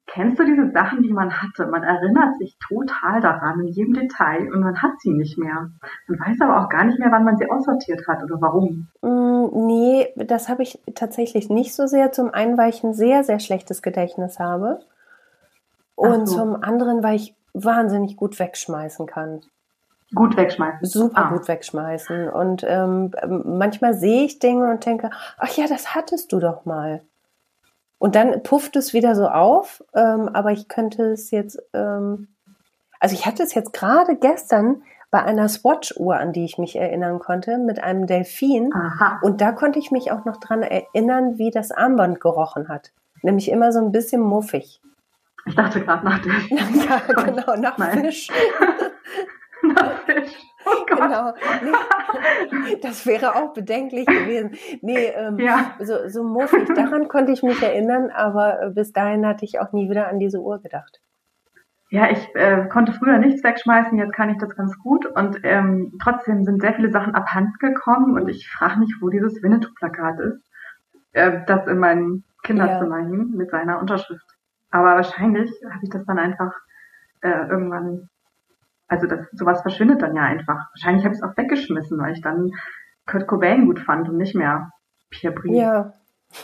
Kennst du diese Sachen, die man hatte? Man erinnert sich total daran in jedem Detail und man hat sie nicht mehr. Man weiß aber auch gar nicht mehr, wann man sie aussortiert hat oder warum.
Mm, Nee, das habe ich tatsächlich nicht so sehr. Zum einen, weil ich ein sehr, sehr schlechtes Gedächtnis habe. Und
so.
zum anderen, weil ich wahnsinnig gut wegschmeißen kann.
Gut wegschmeißen.
Super
Ah.
gut wegschmeißen. Und ähm, manchmal sehe ich Dinge und denke, ach ja, das hattest du doch mal. Und dann pufft es wieder so auf, ähm, aber ich könnte es jetzt, ähm, also ich hatte es jetzt gerade gestern bei einer Swatch-Uhr, an die ich mich erinnern konnte, mit einem Delfin.
Aha.
Und da konnte ich mich auch noch dran erinnern, wie das Armband gerochen hat. Nämlich immer so ein bisschen muffig.
Ich dachte gerade nach dem [LAUGHS]
ja, genau, nach
Nein.
Fisch. [LAUGHS] [LAUGHS]
Oh.
Genau. Nee, das wäre auch bedenklich gewesen. Nee, ähm,
Ja.
so, so muffig. Daran konnte ich mich erinnern, aber äh, bis dahin hatte ich auch nie wieder an diese Uhr gedacht.
Ja, ich äh, konnte früher nichts wegschmeißen, jetzt kann ich das ganz gut und ähm, trotzdem sind sehr viele Sachen abhanden gekommen und ich frage mich, wo dieses Winnetou-Plakat ist, äh, das in meinem Kinderzimmer hing mit seiner Unterschrift. Aber wahrscheinlich habe ich das dann einfach äh, irgendwann, also das sowas verschwindet dann ja einfach. Wahrscheinlich habe ich es auch weggeschmissen, weil ich dann Kurt Cobain gut fand und nicht mehr Pierre Brice.
Ja. [LAUGHS]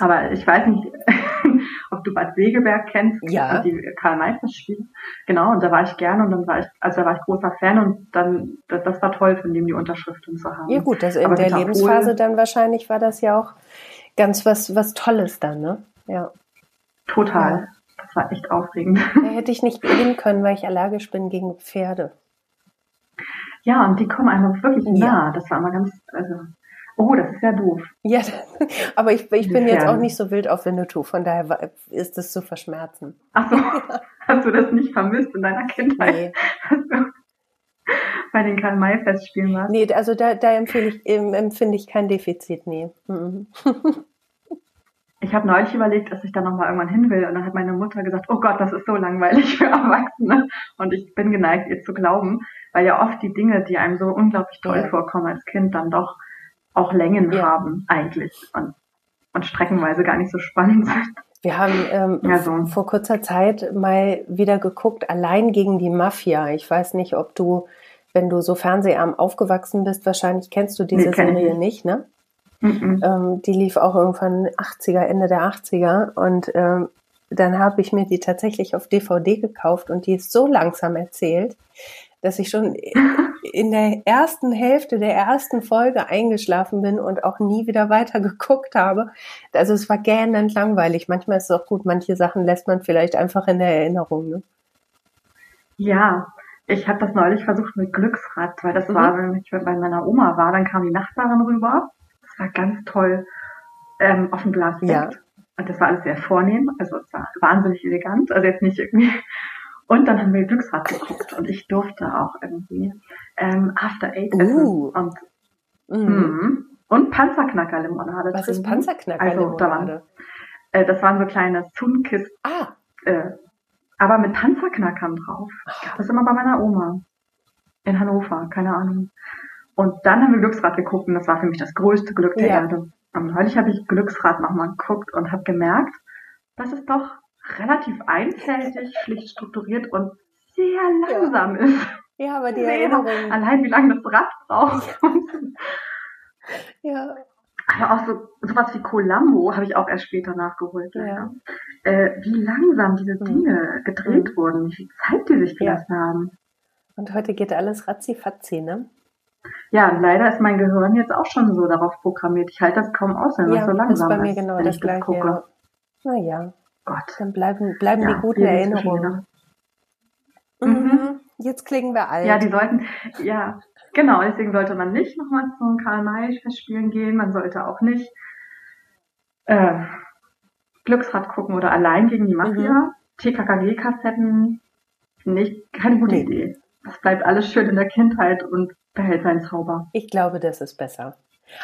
Aber ich weiß nicht, [LAUGHS] ob du Bad Segeberg kennst,
Ja.
die Karl May spielen. Genau, und da war ich gerne und dann war ich, also da war ich großer Fan und dann, das, das war toll, von dem die Unterschriften zu haben.
ja gut, das in
Aber
der Lebensphase dann wahrscheinlich war das ja auch ganz was, was Tolles dann, ne? Ja.
Total.
Ja.
Das war echt aufregend. [LAUGHS]
Da hätte ich nicht gehen können, weil ich allergisch bin gegen Pferde.
Ja, und die kommen einem wirklich
Ja.
nah. Das war immer ganz, also, oh, das ist ja doof.
Ja, [LAUGHS] aber ich, ich bin jetzt auch nicht so wild auf Winnetou, von daher ist es zu verschmerzen.
Ach so, [LAUGHS] hast du das nicht vermisst in deiner Kindheit?
Nee,
bei den Karl-May-Festspielen warst?
nee also da, da empfehle ich, empfinde ich kein Defizit, nee.
Ich habe neulich überlegt, dass ich da nochmal irgendwann hin will. Und dann hat meine Mutter gesagt, oh Gott, das ist so langweilig für Erwachsene. Und ich bin geneigt, ihr zu glauben, weil ja oft die Dinge, die einem so unglaublich toll
Ja.
vorkommen als Kind, dann doch auch Längen
Ja.
haben eigentlich. Und, und streckenweise gar nicht so spannend sind.
Wir haben ähm,
Ja, so.
vor kurzer Zeit mal wieder geguckt, allein gegen die Mafia. Ich weiß nicht, ob du, wenn du so fernseharm aufgewachsen bist, wahrscheinlich kennst du diese
Nee,
Serie
nicht.
nicht, ne?
Mhm.
Ähm, die lief auch irgendwann 80er, Ende der 80er. Und ähm, dann habe ich mir die tatsächlich auf DVD gekauft und die ist so langsam erzählt, dass ich schon [LAUGHS] in der ersten Hälfte der ersten Folge eingeschlafen bin und auch nie wieder weiter geguckt habe. Also es war gähnend langweilig. Manchmal ist es auch gut, manche Sachen lässt man vielleicht einfach in der Erinnerung. Ne?
Ja, ich habe das neulich versucht mit Glücksrad, weil das
Mhm.
war, wenn ich bei meiner Oma war, dann kam die Nachbarin rüber. Das war ganz toll ähm, auf dem Glas
Ja.
Und das war alles sehr vornehm, also es war wahnsinnig elegant, also jetzt nicht irgendwie. Und dann haben wir Glücksrad geguckt und ich durfte auch irgendwie ähm, After Eight essen
Uh.
und,
Mhm.
mhm. und Panzerknacker-Limonade
Was ist
trinken.
Panzerknacker?
Also da waren, äh, das waren so kleine Sunkist
ah,
äh, aber mit Panzerknackern drauf. Das immer bei meiner Oma. In Hannover, keine Ahnung. Und dann haben wir Glücksrad geguckt und das war für mich das größte Glück der
Ja.
Erde. Und neulich habe ich Glücksrad nochmal geguckt und habe gemerkt, dass es doch relativ einfältig, schlicht strukturiert und sehr langsam ist.
ja, aber die. Erinnerung.
Allein wie lange das Rad braucht. [LAUGHS]
Ja,
Aber auch so sowas wie Columbo habe ich auch erst später nachgeholt.
Ja.
Äh, wie langsam diese
Mhm.
Dinge gedreht wurden, wie viel Zeit die sich
Ja.
gelassen haben.
und heute geht alles ratzi-fatzi, ne?
Ja, leider ist mein Gehirn jetzt auch schon so darauf programmiert. Ich halte das kaum aus, wenn
Ja,
das so
ist
langsam
bei mir
ist,
genau
wenn
das
ich das
gleiche.
gucke.
Ja. Naja,
Gott.
dann bleiben, bleiben
Ja,
die guten Erinnerungen.
zwischen
Mhm. Jetzt klingen wir alt.
Ja, die sollten, ja, Genau, deswegen sollte man nicht nochmal zum Karl-May-Festspielen gehen. Man sollte auch nicht äh, Glücksrad gucken oder allein gegen die Mafia. Mhm. TKKG-Kassetten, nicht, keine gute nee. Idee. Das bleibt alles schön in der Kindheit und behält seinen Zauber.
Ich glaube, das ist besser.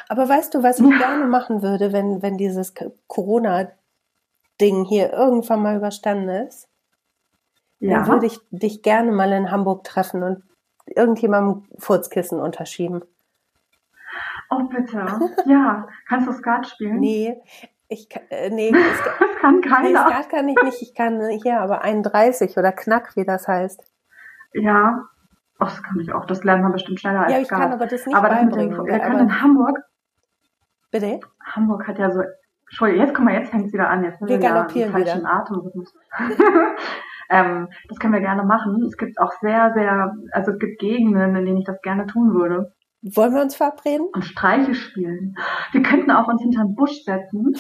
Aber weißt du, was ich ja. [LAUGHS] gerne machen würde, wenn, wenn dieses Corona-Ding hier irgendwann mal überstanden ist? Ja. Dann würde ich dich gerne mal in Hamburg treffen und irgendjemandem Furzkissen unterschieben.
Oh, bitte. Ja. [LAUGHS] Kannst du Skat spielen?
Nee. Ich kann, äh, nee, [LAUGHS]
das kann keiner. Nee,
Skat kann ich nicht. Ich kann hier aber 31 oder Knack, wie das heißt.
Ja. Oh, das kann ich auch. Das lernt man bestimmt schneller als
Ja, ich
Skat.
kann aber das nicht aber.
Das wir können in Hamburg.
Bitte?
Hamburg hat ja so. Entschuldigung, jetzt komm mal, jetzt fängt es wieder an. Jetzt
wir galoppieren ja wieder.
Atemrhythmus. [LAUGHS] Ähm, das können wir gerne machen. Es gibt auch sehr, sehr, also es gibt Gegenden, in denen ich das gerne tun würde.
Wollen wir uns verabreden?
Und Streiche spielen. Wir könnten auch uns hinter den Busch setzen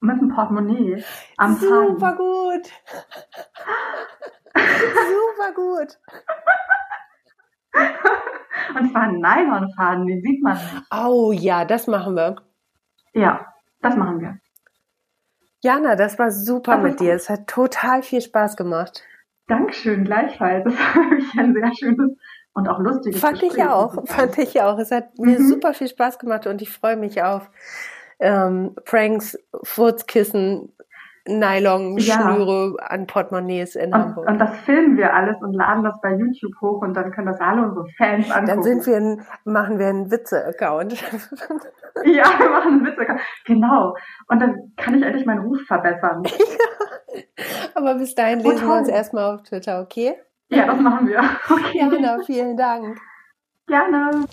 mit dem Portemonnaie am
Super Faden. gut. Super gut. [LAUGHS]
Und zwar einen Nylonfaden, den sieht man nicht.
Oh ja, das machen wir.
Ja, das machen wir.
Jana, das war super das mit dir. Es hat total viel Spaß gemacht.
Dankeschön, gleichfalls. [LAUGHS] Das war wirklich ein sehr schönes und auch lustiges
Fand Gespräch, ich auch, fand ich auch. Es hat mhm. mir super viel Spaß gemacht und ich freue mich auf ähm, Pranks, Furzkissen, Nylon, Schnüre ja. an Portemonnaies in
und,
Hamburg.
Und das filmen wir alles und laden das bei YouTube hoch und dann können das alle unsere Fans angucken.
Dann sind wir ein, machen wir einen Witze-Account. [LAUGHS]
ja, wir machen einen Witze-Account. Genau. Und dann kann ich endlich meinen Ruf verbessern. [LAUGHS]
Aber bis dahin lesen wir uns erstmal auf Twitter, okay?
Ja, das machen wir. [LAUGHS]
Okay. Jana, vielen Dank.
Gerne.